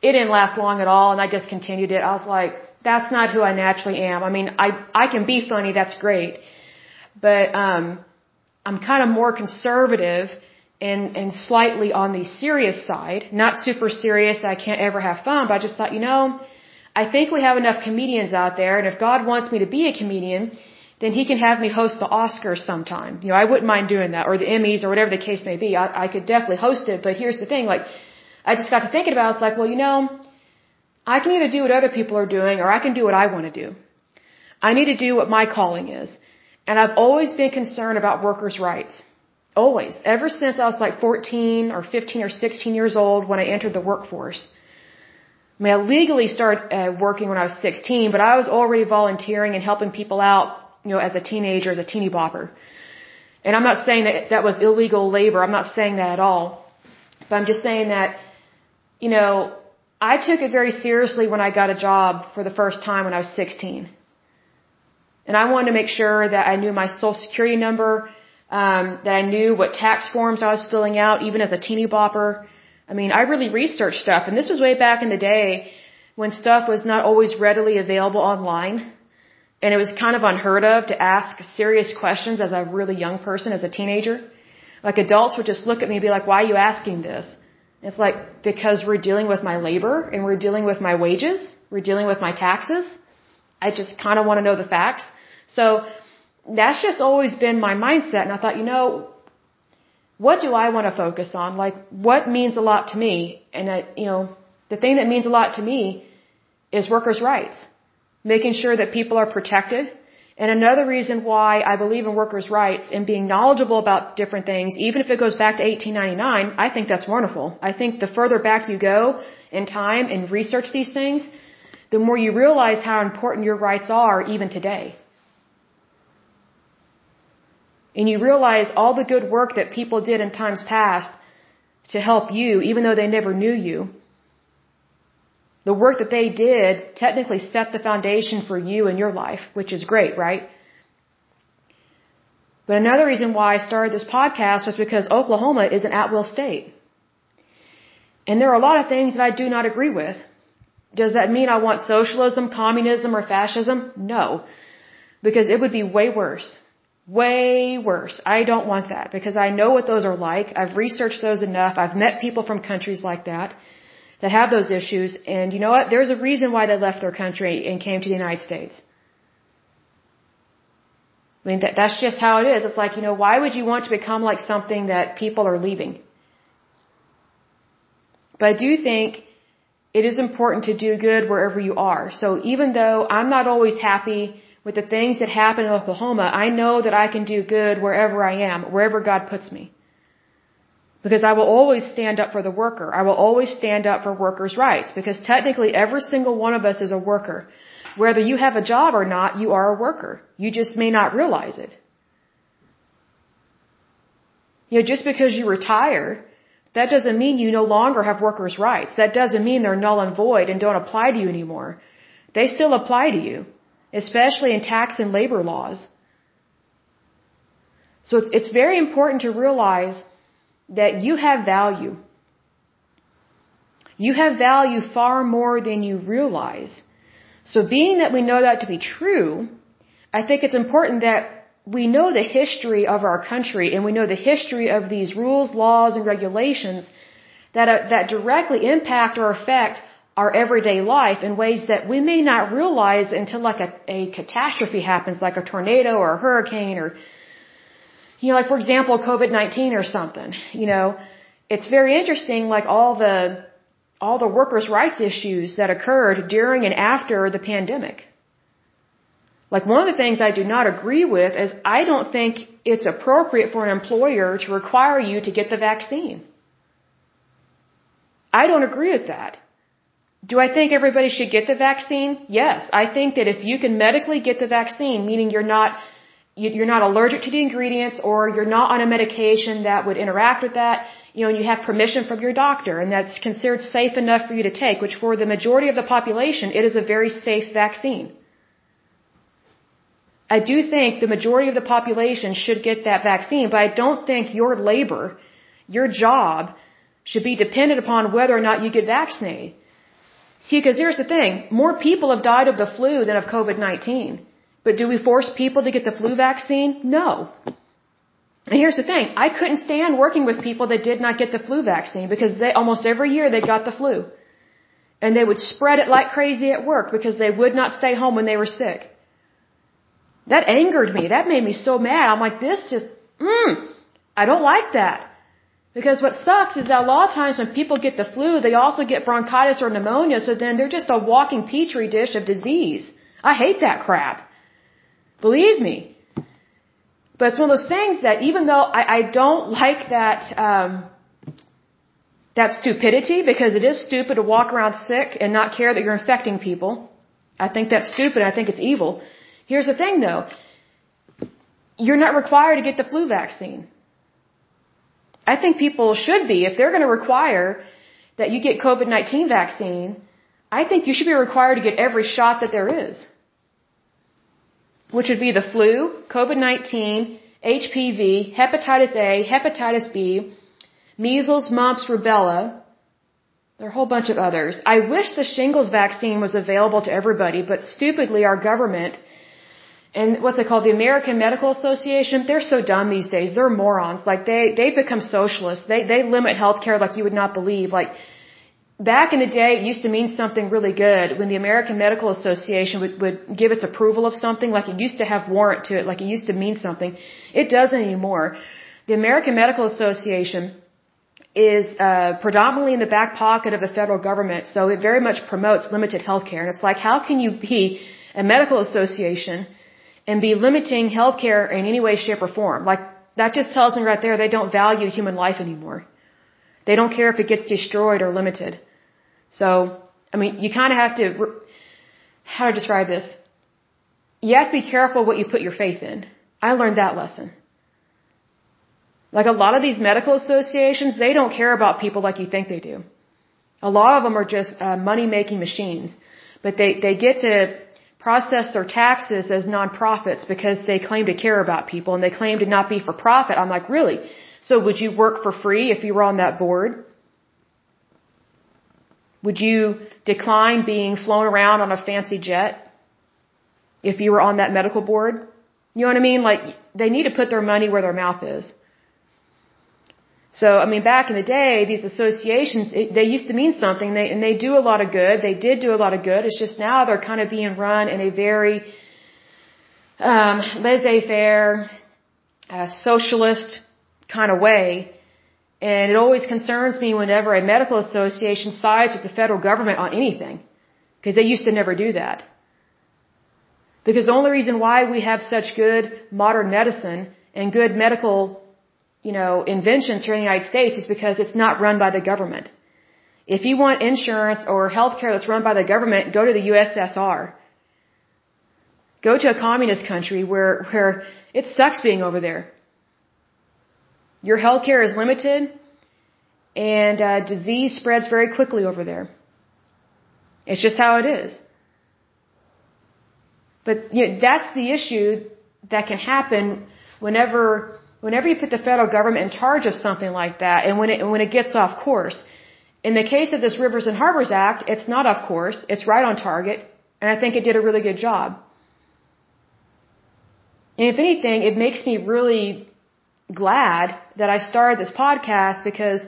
it didn't last long at all and I just continued it. I was like, that's not who I naturally am. I mean, I, I can be funny. That's great. But, um, I'm kind of more conservative and, and slightly on the serious side, not super serious, I can't ever have fun, but I just thought, you know, I think we have enough comedians out there, and if God wants me to be a comedian, then He can have me host the Oscars sometime. You know, I wouldn't mind doing that, or the Emmys, or whatever the case may be. I, I could definitely host it, but here's the thing, like, I just got to thinking about it, it's like, well, you know, I can either do what other people are doing, or I can do what I want to do. I need to do what my calling is. And I've always been concerned about workers' rights. Always. Ever since I was like 14 or 15 or 16 years old when I entered the workforce. I mean, I legally started uh, working when I was 16, but I was already volunteering and helping people out, you know, as a teenager, as a teeny bopper. And I'm not saying that that was illegal labor. I'm not saying that at all. But I'm just saying that, you know, I took it very seriously when I got a job for the first time when I was 16. And I wanted to make sure that I knew my social security number, um, that I knew what tax forms I was filling out, even as a teeny bopper. I mean, I really researched stuff, and this was way back in the day when stuff was not always readily available online. And it was kind of unheard of to ask serious questions as a really young person, as a teenager. Like adults would just look at me and be like, why are you asking this? And it's like, because we're dealing with my labor and we're dealing with my wages. We're dealing with my taxes. I just kind of want to know the facts. So that's just always been my mindset. And I thought, you know, what do I want to focus on? Like, what means a lot to me? And, I, you know, the thing that means a lot to me is workers' rights. Making sure that people are protected. And another reason why I believe in workers' rights and being knowledgeable about different things, even if it goes back to 1899, I think that's wonderful. I think the further back you go in time and research these things, the more you realize how important your rights are even today. And you realize all the good work that people did in times past to help you, even though they never knew you. The work that they did technically set the foundation for you and your life, which is great, right? But another reason why I started this podcast was because Oklahoma is an at-will state. And there are a lot of things that I do not agree with. Does that mean I want socialism, communism, or fascism? No. Because it would be way worse. Way worse. I don't want that because I know what those are like. I've researched those enough. I've met people from countries like that that have those issues. And you know what? There's a reason why they left their country and came to the United States. I mean, that, that's just how it is. It's like, you know, why would you want to become like something that people are leaving? But I do think it is important to do good wherever you are. So even though I'm not always happy with the things that happen in Oklahoma, I know that I can do good wherever I am, wherever God puts me. Because I will always stand up for the worker. I will always stand up for workers' rights. Because technically every single one of us is a worker. Whether you have a job or not, you are a worker. You just may not realize it. You know, just because you retire, that doesn't mean you no longer have workers' rights. That doesn't mean they're null and void and don't apply to you anymore. They still apply to you especially in tax and labor laws. So it's, it's very important to realize that you have value. You have value far more than you realize. So being that we know that to be true, I think it's important that we know the history of our country and we know the history of these rules, laws, and regulations that, uh, that directly impact or affect our everyday life in ways that we may not realize until like a, a catastrophe happens, like a tornado or a hurricane or, you know, like for example, COVID-19 or something, you know, it's very interesting, like all the, all the workers' rights issues that occurred during and after the pandemic. Like one of the things I do not agree with is I don't think it's appropriate for an employer to require you to get the vaccine. I don't agree with that. Do I think everybody should get the vaccine? Yes. I think that if you can medically get the vaccine, meaning you're not you're not allergic to the ingredients or you're not on a medication that would interact with that, you know, and you have permission from your doctor and that's considered safe enough for you to take, which for the majority of the population, it is a very safe vaccine. I do think the majority of the population should get that vaccine, but I don't think your labor, your job, should be dependent upon whether or not you get vaccinated. See, because here's the thing. More people have died of the flu than of COVID-19. But do we force people to get the flu vaccine? No. And here's the thing. I couldn't stand working with people that did not get the flu vaccine because they, almost every year they got the flu. And they would spread it like crazy at work because they would not stay home when they were sick. That angered me. That made me so mad. I'm like, this just, mmm, I don't like that. Because what sucks is that a lot of times when people get the flu, they also get bronchitis or pneumonia, so then they're just a walking petri dish of disease. I hate that crap. Believe me. But it's one of those things that even though I, I don't <laughs> like that, um, that stupidity, because it is stupid to walk around sick and not care that you're infecting people. I think that's stupid. I think it's evil. Here's the thing though. You're not required to get the flu vaccine. I think people should be, if they're going to require that you get COVID-19 vaccine, I think you should be required to get every shot that there is. Which would be the flu, COVID-19, HPV, hepatitis A, hepatitis B, measles, mumps, rubella. There are a whole bunch of others. I wish the shingles vaccine was available to everybody, but stupidly our government and what's it called? The American Medical Association, they're so dumb these days. They're morons. Like they, they've become socialists. They, they limit healthcare like you would not believe. Like back in the day, it used to mean something really good when the American Medical Association would, would give its approval of something. Like it used to have warrant to it. Like it used to mean something. It doesn't anymore. The American Medical Association is uh, predominantly in the back pocket of the federal government, so it very much promotes limited healthcare. And it's like, how can you be a medical association and be limiting healthcare in any way, shape, or form. Like, that just tells me right there they don't value human life anymore. They don't care if it gets destroyed or limited. So, I mean, you kind of have to, how to describe this? You have to be careful what you put your faith in. I learned that lesson. Like a lot of these medical associations, they don't care about people like you think they do. A lot of them are just uh, money making machines. But they, they get to process their taxes as nonprofits because they claim to care about people and they claim to not be for profit. I'm like, really? So would you work for free if you were on that board? Would you decline being flown around on a fancy jet if you were on that medical board? You know what I mean? Like, they need to put their money where their mouth is. So, I mean, back in the day, these associations, it, they used to mean something, they, and they do a lot of good. They did do a lot of good. It's just now they're kind of being run in a very um, laissez-faire, uh, socialist kind of way. And it always concerns me whenever a medical association sides with the federal government on anything, because they used to never do that. Because the only reason why we have such good modern medicine and good medical you know, inventions here in the United States is because it's not run by the government. If you want insurance or healthcare that's run by the government, go to the USSR. Go to a communist country where, where it sucks being over there. Your healthcare is limited and uh, disease spreads very quickly over there. It's just how it is. But you know, that's the issue that can happen whenever whenever you put the federal government in charge of something like that and when it, when it gets off course, in the case of this Rivers and Harbors Act, it's not off course, it's right on target, and I think it did a really good job. And if anything, it makes me really glad that I started this podcast because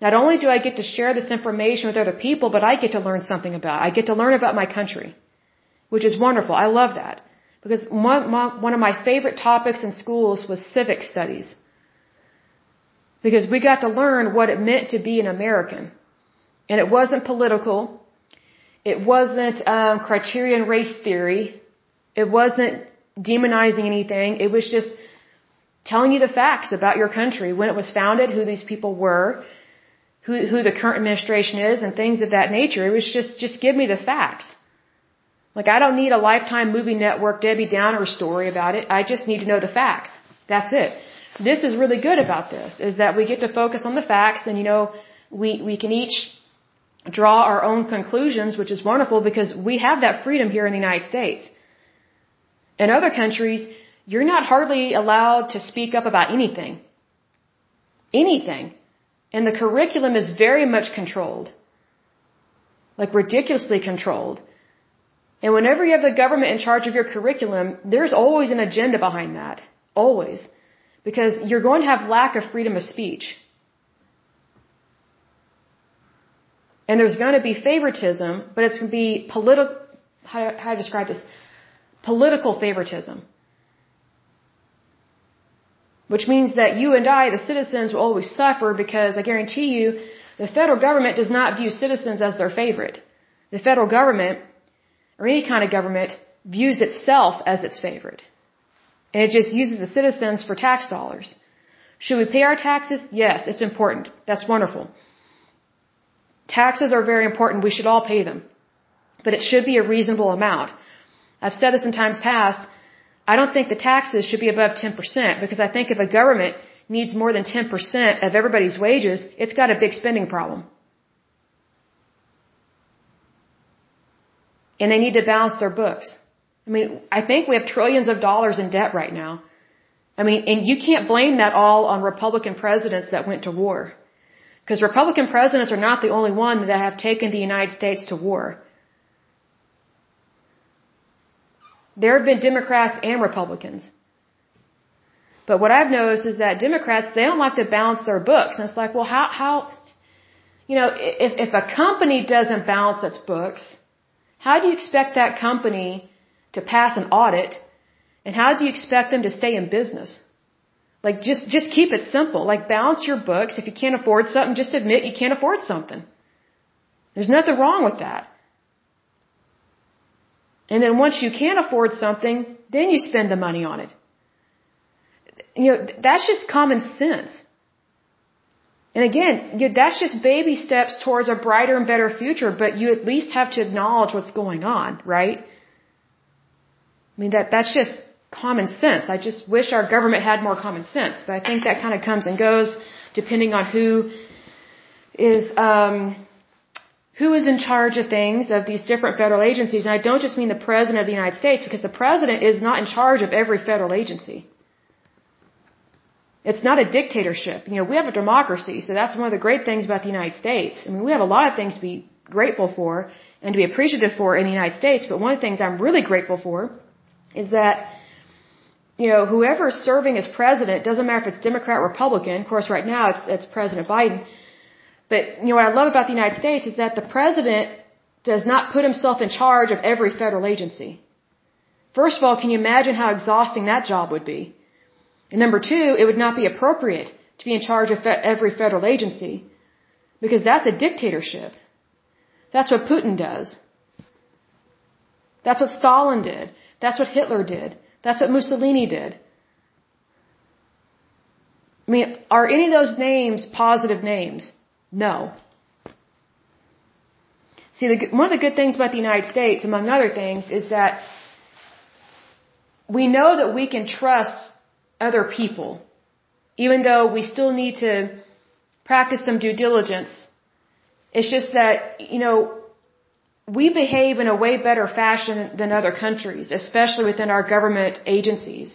not only do I get to share this information with other people, but I get to learn something about it. I get to learn about my country, which is wonderful. I love that. Because one, one of my favorite topics in schools was civic studies. Because we got to learn what it meant to be an American. And it wasn't political. It wasn't um, criterion race theory. It wasn't demonizing anything. It was just telling you the facts about your country, when it was founded, who these people were, who, who the current administration is, and things of that nature. It was just, just give me the facts. Like I don't need a lifetime movie network Debbie Downer story about it. I just need to know the facts. That's it. This is really good about this, is that we get to focus on the facts and you know, we, we can each draw our own conclusions, which is wonderful because we have that freedom here in the United States. In other countries, you're not hardly allowed to speak up about anything. Anything. And the curriculum is very much controlled. Like ridiculously controlled. And whenever you have the government in charge of your curriculum, there's always an agenda behind that. Always. Because you're going to have lack of freedom of speech. And there's going to be favoritism, but it's going to be political, how, how to describe this? Political favoritism. Which means that you and I, the citizens, will always suffer because I guarantee you, the federal government does not view citizens as their favorite. The federal government or any kind of government views itself as its favorite. And it just uses the citizens for tax dollars. Should we pay our taxes? Yes, it's important. That's wonderful. Taxes are very important. We should all pay them. But it should be a reasonable amount. I've said this in times past. I don't think the taxes should be above 10% because I think if a government needs more than 10% of everybody's wages, it's got a big spending problem. And they need to balance their books. I mean, I think we have trillions of dollars in debt right now. I mean, and you can't blame that all on Republican presidents that went to war. Because Republican presidents are not the only one that have taken the United States to war. There have been Democrats and Republicans. But what I've noticed is that Democrats, they don't like to balance their books. And it's like, well, how, how, you know, if, if a company doesn't balance its books, how do you expect that company to pass an audit? And how do you expect them to stay in business? Like just, just keep it simple. Like balance your books. If you can't afford something, just admit you can't afford something. There's nothing wrong with that. And then once you can't afford something, then you spend the money on it. You know, that's just common sense. And again, that's just baby steps towards a brighter and better future, but you at least have to acknowledge what's going on, right? I mean, that, that's just common sense. I just wish our government had more common sense, but I think that kind of comes and goes depending on who is, um, who is in charge of things of these different federal agencies. And I don't just mean the President of the United States because the President is not in charge of every federal agency. It's not a dictatorship. You know, we have a democracy, so that's one of the great things about the United States. I mean, we have a lot of things to be grateful for and to be appreciative for in the United States, but one of the things I'm really grateful for is that you know, whoever is serving as president, doesn't matter if it's Democrat, or Republican, of course right now it's, it's President Biden, but, you know, what I love about the United States is that the president does not put himself in charge of every federal agency. First of all, can you imagine how exhausting that job would be? And number two, it would not be appropriate to be in charge of every federal agency because that's a dictatorship. That's what Putin does. That's what Stalin did. That's what Hitler did. That's what Mussolini did. I mean, are any of those names positive names? No. See, the, one of the good things about the United States, among other things, is that we know that we can trust other people, even though we still need to practice some due diligence. It's just that, you know, we behave in a way better fashion than other countries, especially within our government agencies.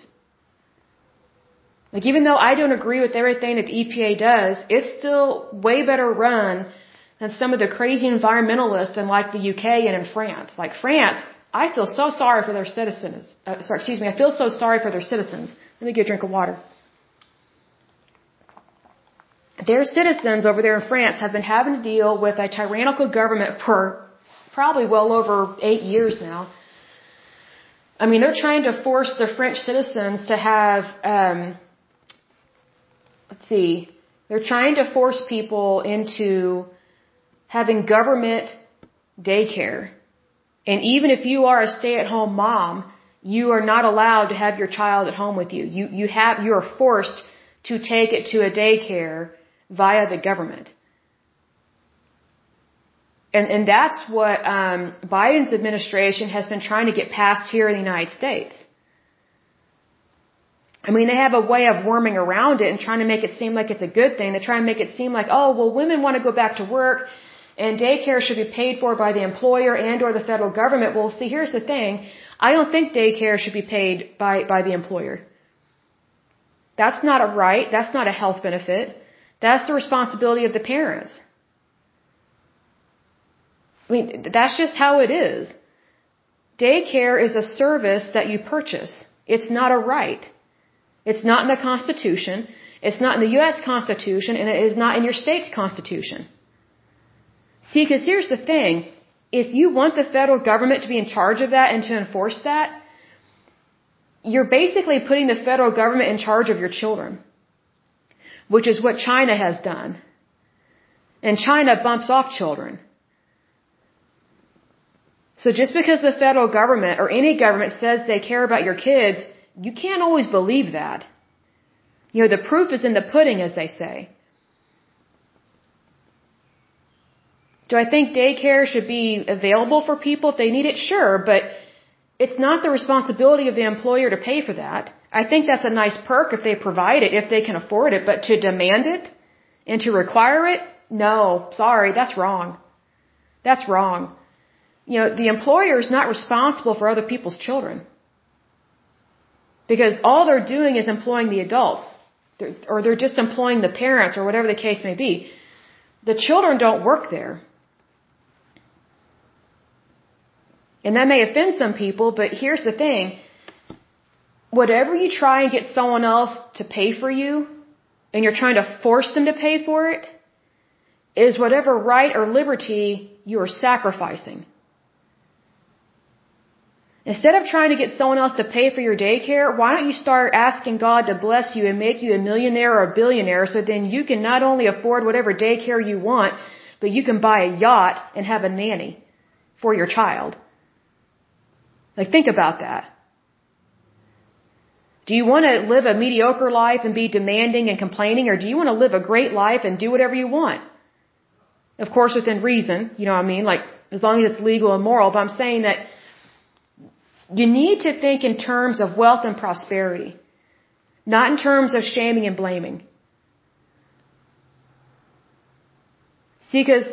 Like even though I don't agree with everything that the EPA does, it's still way better run than some of the crazy environmentalists in like the UK and in France. Like France, I feel so sorry for their citizens. Uh, sorry, excuse me. I feel so sorry for their citizens. Let me get a drink of water. Their citizens over there in France have been having to deal with a tyrannical government for probably well over eight years now. I mean, they're trying to force the French citizens to have, um, let's see, they're trying to force people into having government daycare. And even if you are a stay-at-home mom, you are not allowed to have your child at home with you. You, you have, you are forced to take it to a daycare via the government. And, and that's what um, Biden's administration has been trying to get passed here in the United States. I mean, they have a way of worming around it and trying to make it seem like it's a good thing. They try and make it seem like, oh, well, women want to go back to work and daycare should be paid for by the employer and or the federal government. Well, see, here's the thing. I don't think daycare should be paid by, by the employer. That's not a right. That's not a health benefit. That's the responsibility of the parents. I mean, that's just how it is. Daycare is a service that you purchase. It's not a right. It's not in the Constitution. It's not in the U.S. Constitution, and it is not in your state's Constitution. See, because here's the thing. If you want the federal government to be in charge of that and to enforce that, you're basically putting the federal government in charge of your children, which is what China has done. And China bumps off children. So just because the federal government or any government says they care about your kids, you can't always believe that. You know, the proof is in the pudding, as they say. Do I think daycare should be available for people if they need it? Sure, but it's not the responsibility of the employer to pay for that. I think that's a nice perk if they provide it, if they can afford it, but to demand it and to require it? No, sorry, that's wrong. That's wrong. you know, the employer is not responsible for other people's children. Because all they're doing is employing the adults. Or they're just employing the parents or whatever the case may be. The children don't work there. And that may offend some people, but here's the thing. Whatever you try and get someone else to pay for you, and you're trying to force them to pay for it, is whatever right or liberty you are sacrificing. Instead of trying to get someone else to pay for your daycare, why don't you start asking God to bless you and make you a millionaire or a billionaire so then you can not only afford whatever daycare you want, but you can buy a yacht and have a nanny for your child. Like think about that. Do you want to live a mediocre life and be demanding and complaining or do you want to live a great life and do whatever you want? Of course within reason, you know what I mean? Like as long as it's legal and moral, but I'm saying that you need to think in terms of wealth and prosperity, not in terms of shaming and blaming. See, because,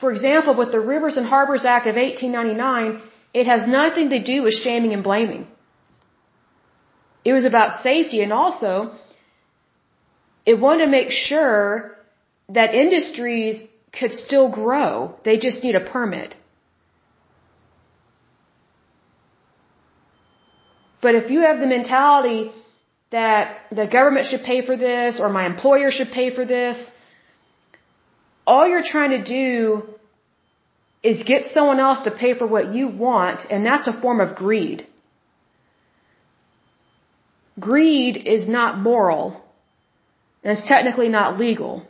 for example, with the Rivers and Harbors Act of 1899, it has nothing to do with shaming and blaming. It was about safety and also it wanted to make sure that industries could still grow. They just need a permit. But if you have the mentality that the government should pay for this or my employer should pay for this, all you're trying to do is get someone else to pay for what you want, and that's a form of greed. Greed is not moral, and it's technically not legal.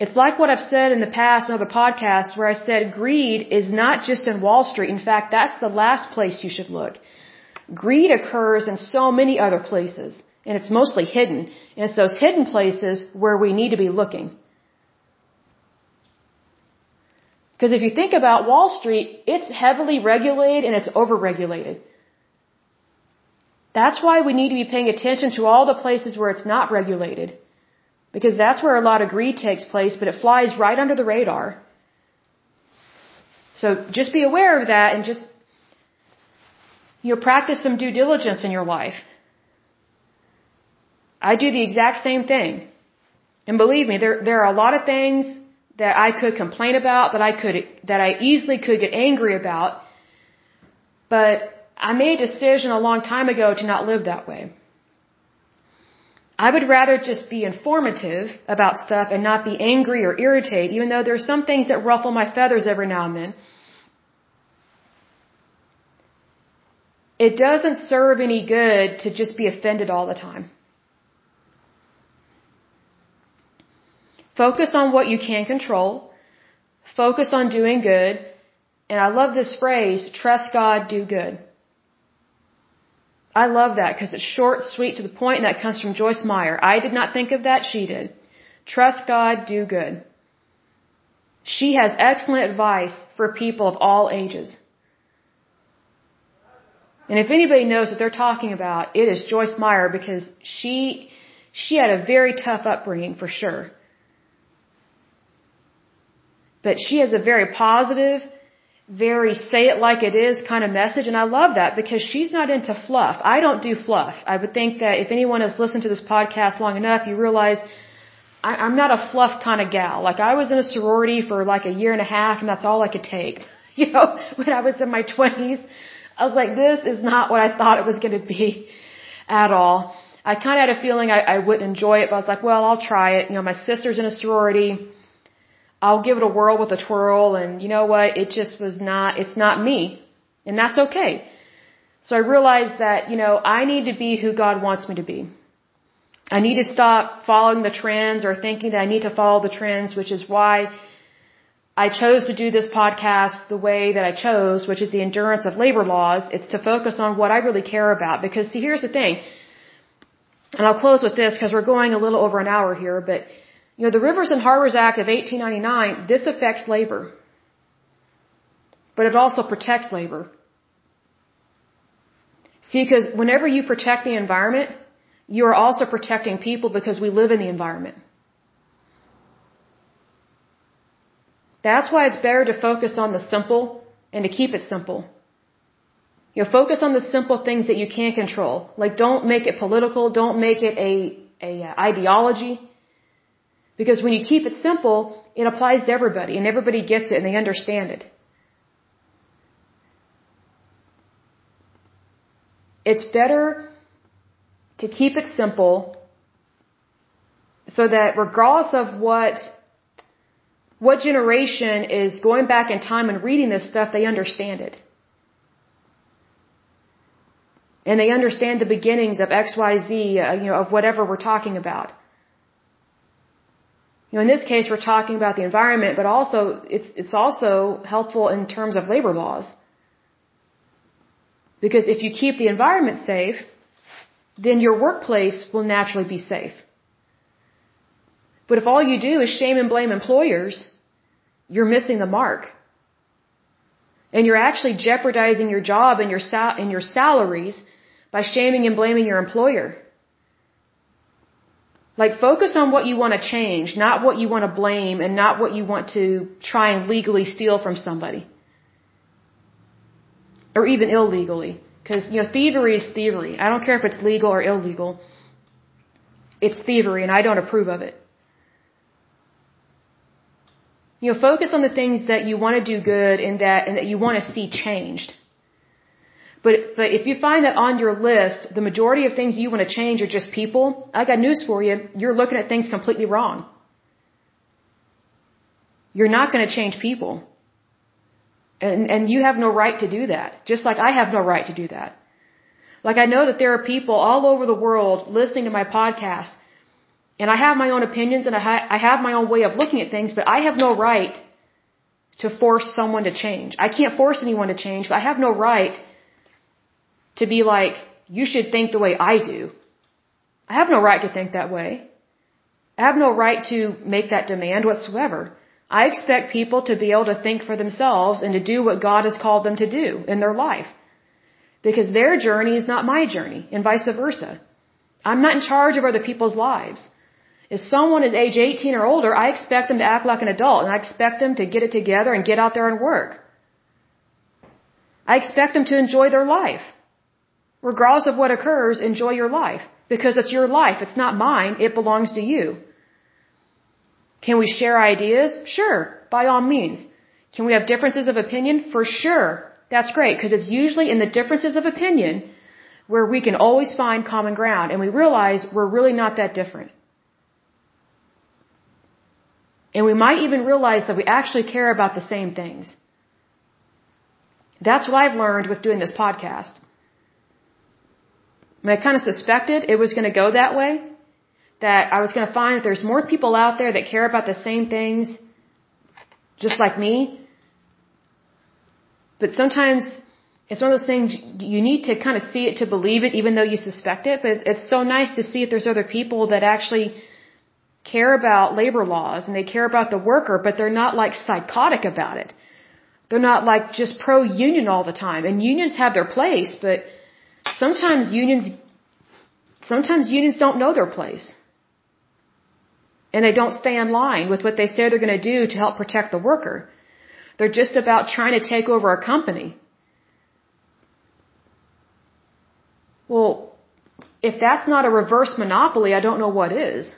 It's like what I've said in the past in other podcasts where I said greed is not just in Wall Street. In fact, that's the last place you should look. Greed occurs in so many other places, and it's mostly hidden. And it's those hidden places where we need to be looking. Because if you think about Wall Street, it's heavily regulated and it's overregulated. That's why we need to be paying attention to all the places where it's not regulated. Because that's where a lot of greed takes place, but it flies right under the radar. So just be aware of that and just, you know, practice some due diligence in your life. I do the exact same thing. And believe me, there, there are a lot of things that I could complain about, that I could, that I easily could get angry about. But I made a decision a long time ago to not live that way. I would rather just be informative about stuff and not be angry or irritated, even though there are some things that ruffle my feathers every now and then. It doesn't serve any good to just be offended all the time. Focus on what you can control. Focus on doing good. And I love this phrase, trust God, do good. I love that because it's short, sweet, to the point, and that comes from Joyce Meyer. I did not think of that, she did. Trust God, do good. She has excellent advice for people of all ages. And if anybody knows what they're talking about, it is Joyce Meyer because she, she had a very tough upbringing for sure. But she has a very positive, very say it like it is kind of message and I love that because she's not into fluff. I don't do fluff. I would think that if anyone has listened to this podcast long enough, you realize I, I'm not a fluff kind of gal. Like I was in a sorority for like a year and a half and that's all I could take. <laughs> You know, when I was in my twenties, I was like, this is not what I thought it was going to be <laughs> at all. I kind of had a feeling I, I wouldn't enjoy it, but I was like, well, I'll try it. You know, my sister's in a sorority I'll give it a whirl with a twirl and you know what, it just was not, it's not me. And that's okay. So I realized that, you know, I need to be who God wants me to be. I need to stop following the trends or thinking that I need to follow the trends, which is why I chose to do this podcast the way that I chose, which is the endurance of labor laws. It's to focus on what I really care about. Because see, here's the thing. And I'll close with this because we're going a little over an hour here, but you know, the Rivers and Harbors Act of 1899, this affects labor. But it also protects labor. See, because whenever you protect the environment, you are also protecting people because we live in the environment. That's why it's better to focus on the simple and to keep it simple. You know, focus on the simple things that you can control. Like don't make it political, don't make it a, a uh, ideology. Because when you keep it simple, it applies to everybody and everybody gets it and they understand it. It's better to keep it simple so that regardless of what what generation is going back in time and reading this stuff, they understand it. And they understand the beginnings of XYZ, uh, you know, of whatever we're talking about. You know, in this case, we're talking about the environment, but also, it's, it's also helpful in terms of labor laws. Because if you keep the environment safe, then your workplace will naturally be safe. But if all you do is shame and blame employers, you're missing the mark. And you're actually jeopardizing your job and your sal- and your salaries by shaming and blaming your employer. Like focus on what you want to change, not what you want to blame and not what you want to try and legally steal from somebody. Or even illegally. Cause, you know, thievery is thievery. I don't care if it's legal or illegal. It's thievery and I don't approve of it. You know, focus on the things that you want to do good and that, and that you want to see changed. But, but if you find that on your list, the majority of things you want to change are just people, I got news for you. You're looking at things completely wrong. You're not going to change people. And, and you have no right to do that. Just like I have no right to do that. Like I know that there are people all over the world listening to my podcast and I have my own opinions and I, ha- I have my own way of looking at things, but I have no right to force someone to change. I can't force anyone to change, but I have no right to be like, you should think the way I do. I have no right to think that way. I have no right to make that demand whatsoever. I expect people to be able to think for themselves and to do what God has called them to do in their life. Because their journey is not my journey, and vice versa. I'm not in charge of other people's lives. If someone is age 18 or older, I expect them to act like an adult and I expect them to get it together and get out there and work. I expect them to enjoy their life. Regardless of what occurs, enjoy your life. Because it's your life. It's not mine. It belongs to you. Can we share ideas? Sure. By all means. Can we have differences of opinion? For sure. That's great because it's usually in the differences of opinion where we can always find common ground and we realize we're really not that different. And we might even realize that we actually care about the same things. That's what I've learned with doing this podcast. I, mean, I kind of suspected it was going to go that way. That I was going to find that there's more people out there that care about the same things, just like me. But sometimes it's one of those things you need to kind of see it to believe it, even though you suspect it. But it's so nice to see if there's other people that actually care about labor laws and they care about the worker, but they're not like psychotic about it. They're not like just pro union all the time. And unions have their place, but sometimes unions, sometimes unions don't know their place. And they don't stay in line with what they say they're going to do to help protect the worker. They're just about trying to take over a company. Well, if that's not a reverse monopoly, I don't know what is.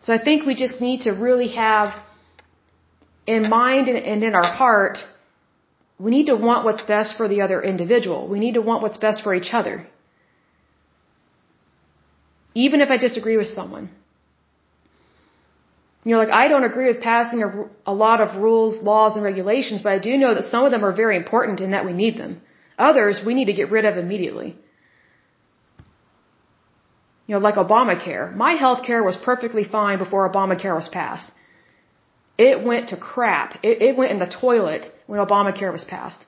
So I think we just need to really have in mind and in our heart, we need to want what's best for the other individual. We need to want what's best for each other. Even if I disagree with someone. You know, like I don't agree with passing a, a lot of rules, laws, and regulations, but I do know that some of them are very important and that we need them. Others we need to get rid of immediately. You know, like Obamacare. My health care was perfectly fine before Obamacare was passed. It went to crap. It, it went in the toilet when Obamacare was passed.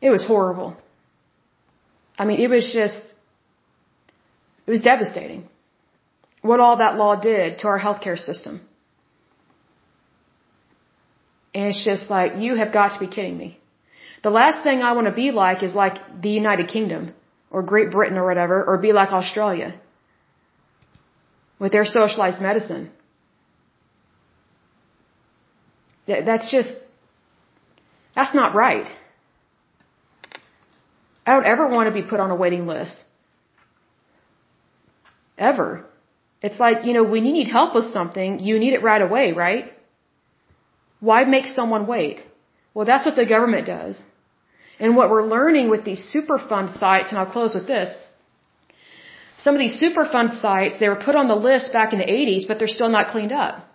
It was horrible. I mean, it was just, it was devastating what all that law did to our healthcare system. And it's just like, you have got to be kidding me. The last thing I want to be like is like the United Kingdom or Great Britain or whatever, or be like Australia. with their socialized medicine. That's just, that's not right. I don't ever want to be put on a waiting list. Ever. It's like, you know, when you need help with something, you need it right away, right? Why make someone wait? Well, that's what the government does. And what we're learning with these Superfund sites, and I'll close with this. Some of these Superfund sites, they were put on the list back in the 80s, but they're still not cleaned up.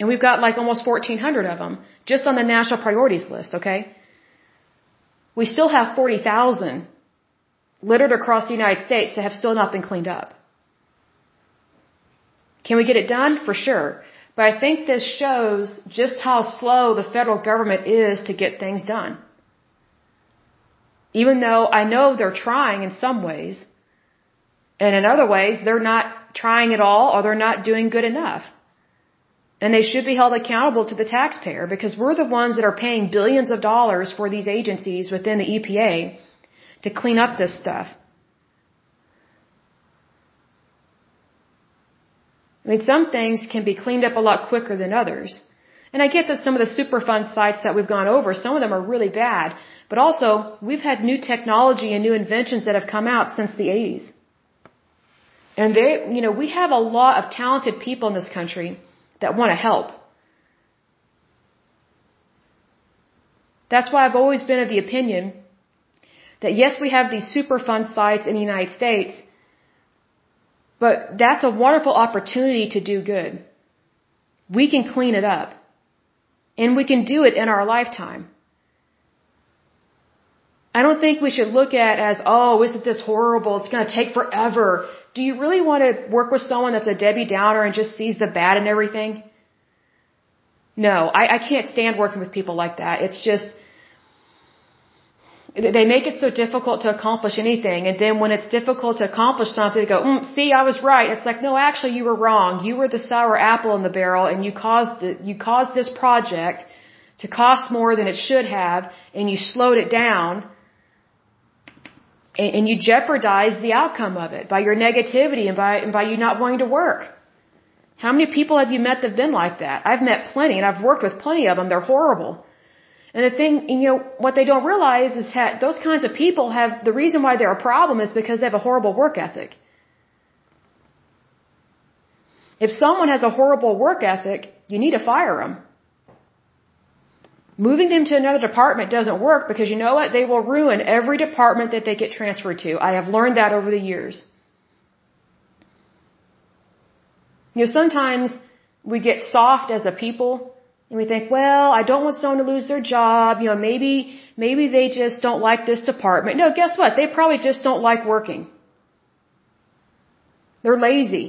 And we've got like almost 1,400 of them just on the national priorities list, okay? We still have 40,000 littered across the United States that have still not been cleaned up. Can we get it done? For sure. But I think this shows just how slow the federal government is to get things done. Even though I know they're trying in some ways, and in other ways, they're not trying at all or they're not doing good enough. And they should be held accountable to the taxpayer because we're the ones that are paying billions of dollars for these agencies within the EPA to clean up this stuff. I mean, some things can be cleaned up a lot quicker than others. And I get that some of the Superfund sites that we've gone over, some of them are really bad. But also, we've had new technology and new inventions that have come out since the 80s. And they, you know, we have a lot of talented people in this country that want to help. That's why I've always been of the opinion that yes, we have these Superfund sites in the United States, but that's a wonderful opportunity to do good. We can clean it up. And we can do it in our lifetime. I don't think we should look at as, oh, isn't this horrible? It's going to take forever. Do you really want to work with someone that's a Debbie Downer and just sees the bad in everything? No, I, I can't stand working with people like that. It's just, they make it so difficult to accomplish anything. And then when it's difficult to accomplish something, they go, mm, see, I was right. It's like, no, actually you were wrong. You were the sour apple in the barrel and you caused the, you caused this project to cost more than it should have and you slowed it down and, you jeopardized the outcome of it by your negativity and by, and by you not wanting to work. How many people have you met that have been like that? I've met plenty and I've worked with plenty of them. They're horrible. And the thing, you know, what they don't realize is that those kinds of people have, the reason why they're a problem is because they have a horrible work ethic. If someone has a horrible work ethic, you need to fire them. Moving them to another department doesn't work because you know what? They will ruin every department that they get transferred to. I have learned that over the years. You know, sometimes we get soft as a people and we think, well, I don't want someone to lose their job. You know, maybe, maybe they just don't like this department. No, guess what? They probably just don't like working. They're lazy.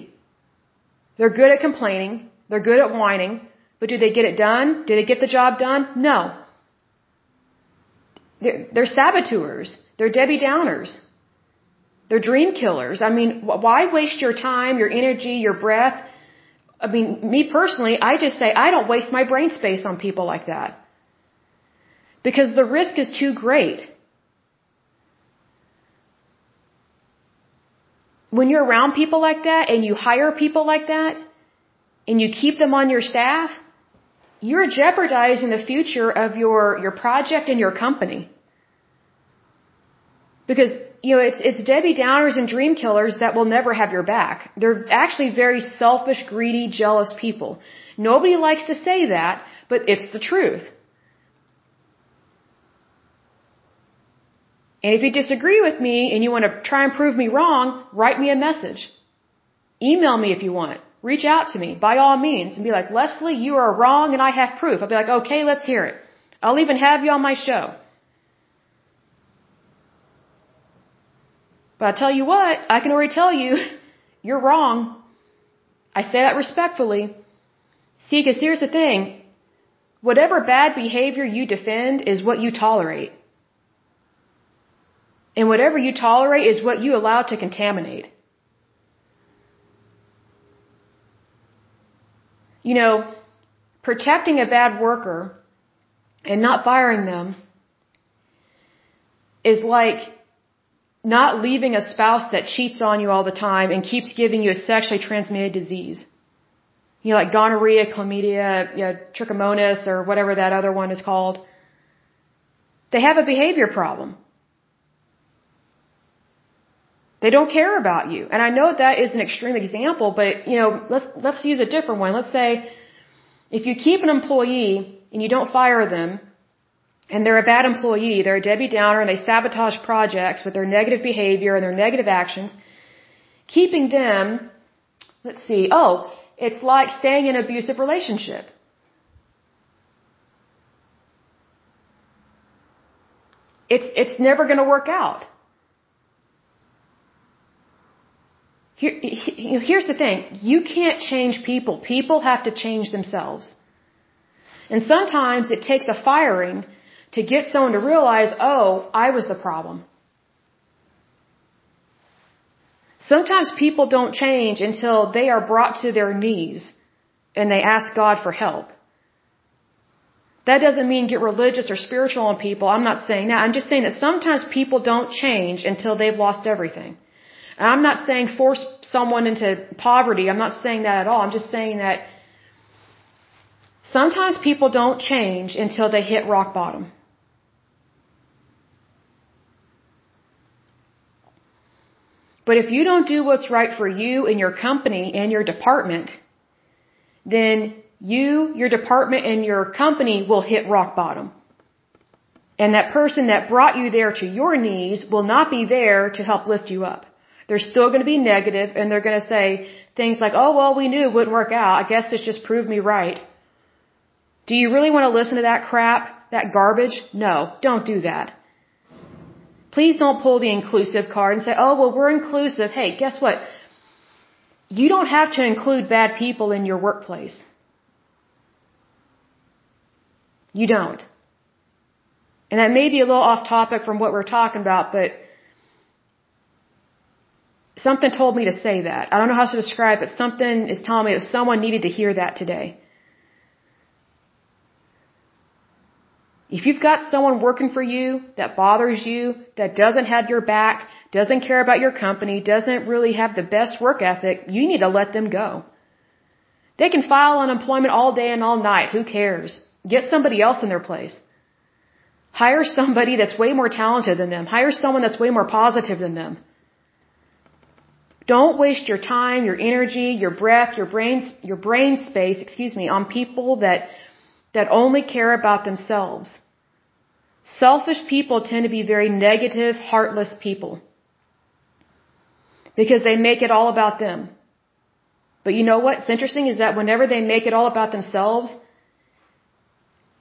They're good at complaining. They're good at whining. But do they get it done? Do they get the job done? No. They're, they're saboteurs. They're Debbie Downers. They're dream killers. I mean, why waste your time, your energy, your breath I mean, me personally, I just say I don't waste my brain space on people like that. Because the risk is too great. When you're around people like that and you hire people like that and you keep them on your staff, you're jeopardizing the future of your, your project and your company. Because you know, it's, it's Debbie Downers and dream killers that will never have your back. They're actually very selfish, greedy, jealous people. Nobody likes to say that, but it's the truth. And if you disagree with me and you want to try and prove me wrong, write me a message. Email me if you want. Reach out to me by all means and be like, Leslie, you are wrong and I have proof. I'll be like, okay, let's hear it. I'll even have you on my show. But I tell you what, I can already tell you, <laughs> you're wrong. I say that respectfully. See, because here's the thing. Whatever bad behavior you defend is what you tolerate. And whatever you tolerate is what you allow to contaminate. You know, protecting a bad worker and not firing them is like not leaving a spouse that cheats on you all the time and keeps giving you a sexually transmitted disease. You know, like gonorrhea, chlamydia, you know, trichomonas, or whatever that other one is called. They have a behavior problem. They don't care about you. And I know that is an extreme example, but you know, let's let's use a different one. Let's say if you keep an employee and you don't fire them, and they're a bad employee, they're a Debbie Downer and they sabotage projects with their negative behavior and their negative actions, keeping them, let's see, oh, it's like staying in an abusive relationship. It's, it's never going to work out. Here, here's the thing. You can't change people. People have to change themselves. And sometimes it takes a firing to get someone to realize, oh, I was the problem. Sometimes people don't change until they are brought to their knees and they ask God for help. That doesn't mean get religious or spiritual on people. I'm not saying that. I'm just saying that sometimes people don't change until they've lost everything. And I'm not saying force someone into poverty. I'm not saying that at all. I'm just saying that sometimes people don't change until they hit rock bottom. But if you don't do what's right for you and your company and your department, then you, your department, and your company will hit rock bottom. And that person that brought you there to your knees will not be there to help lift you up. They're still going to be negative and they're going to say things like, oh, well, we knew it wouldn't work out. I guess this just proved me right. Do you really want to listen to that crap, that garbage? No, don't do that. Please don't pull the inclusive card and say, oh, well, we're inclusive. Hey, guess what? You don't have to include bad people in your workplace. You don't. And that may be a little off topic from what we're talking about, but something told me to say that. I don't know how to describe it. But something is telling me that someone needed to hear that today. If you've got someone working for you that bothers you, that doesn't have your back, doesn't care about your company, doesn't really have the best work ethic, you need to let them go. They can file unemployment all day and all night. Who cares? Get somebody else in their place. Hire somebody that's way more talented than them. Hire someone that's way more positive than them. Don't waste your time, your energy, your breath, your brain, your brain space, excuse me, on people that that only care about themselves. Selfish people tend to be very negative, heartless people. Because they make it all about them. But you know what's interesting is that whenever they make it all about themselves,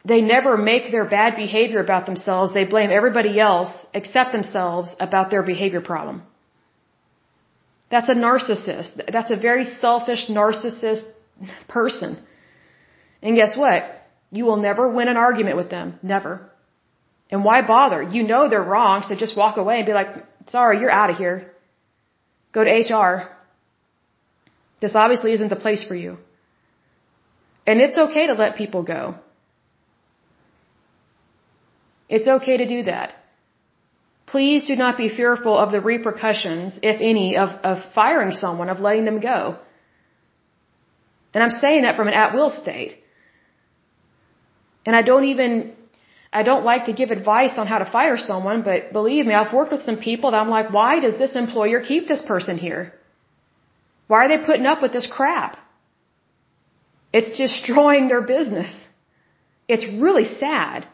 they never make their bad behavior about themselves. They blame everybody else except themselves about their behavior problem. That's a narcissist. That's a very selfish narcissist person. And guess what? You will never win an argument with them. Never. And why bother? You know they're wrong, so just walk away and be like, sorry, you're out of here. Go to HR. This obviously isn't the place for you. And it's okay to let people go. It's okay to do that. Please do not be fearful of the repercussions, if any, of, of firing someone, of letting them go. And I'm saying that from an at-will state. And I don't even, I don't like to give advice on how to fire someone, but believe me, I've worked with some people that I'm like, why does this employer keep this person here? Why are they putting up with this crap? It's destroying their business. It's really sad.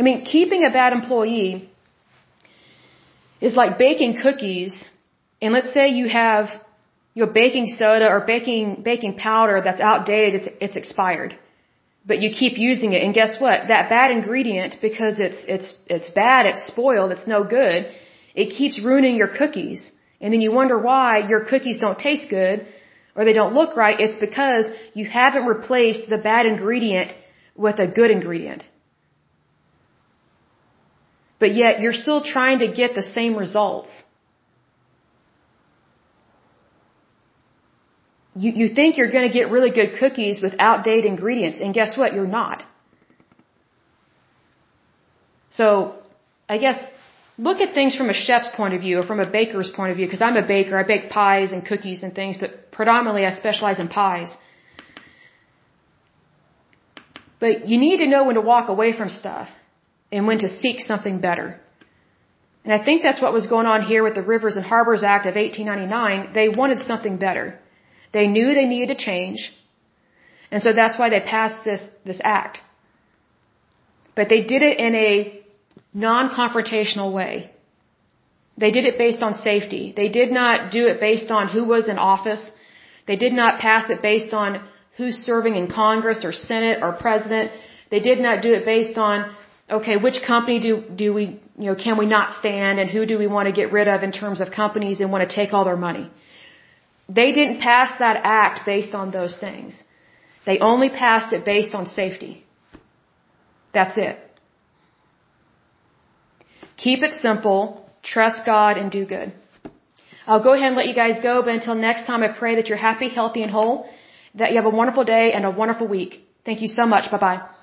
I mean, keeping a bad employee is like baking cookies, and let's say you have you know, baking soda or baking baking powder that's outdated, it's it's expired. But you keep using it and guess what? That bad ingredient because it's it's it's bad, it's spoiled, it's no good, it keeps ruining your cookies. And then you wonder why your cookies don't taste good or they don't look right. It's because you haven't replaced the bad ingredient with a good ingredient. But yet you're still trying to get the same results. you, you think you're going to get really good cookies with outdated ingredients, and guess what? You're not. So, I guess, look at things from a chef's point of view or from a baker's point of view, because I'm a baker, I bake pies and cookies and things, but predominantly I specialize in pies. But you need to know when to walk away from stuff and when to seek something better. And I think that's what was going on here with the Rivers and Harbors Act of 1899. They wanted something better. They knew they needed to change. And so that's why they passed this, this act. But they did it in a non-confrontational way. They did it based on safety. They did not do it based on who was in office. They did not pass it based on who's serving in Congress or Senate or President. They did not do it based on, okay, which company do, do we, you know, can we not stand and who do we want to get rid of in terms of companies and want to take all their money. They didn't pass that act based on those things. They only passed it based on safety. That's it. Keep it simple, trust God, and do good. I'll go ahead and let you guys go, but until next time, I pray that you're happy, healthy, and whole, that you have a wonderful day and a wonderful week. Thank you so much. Bye bye.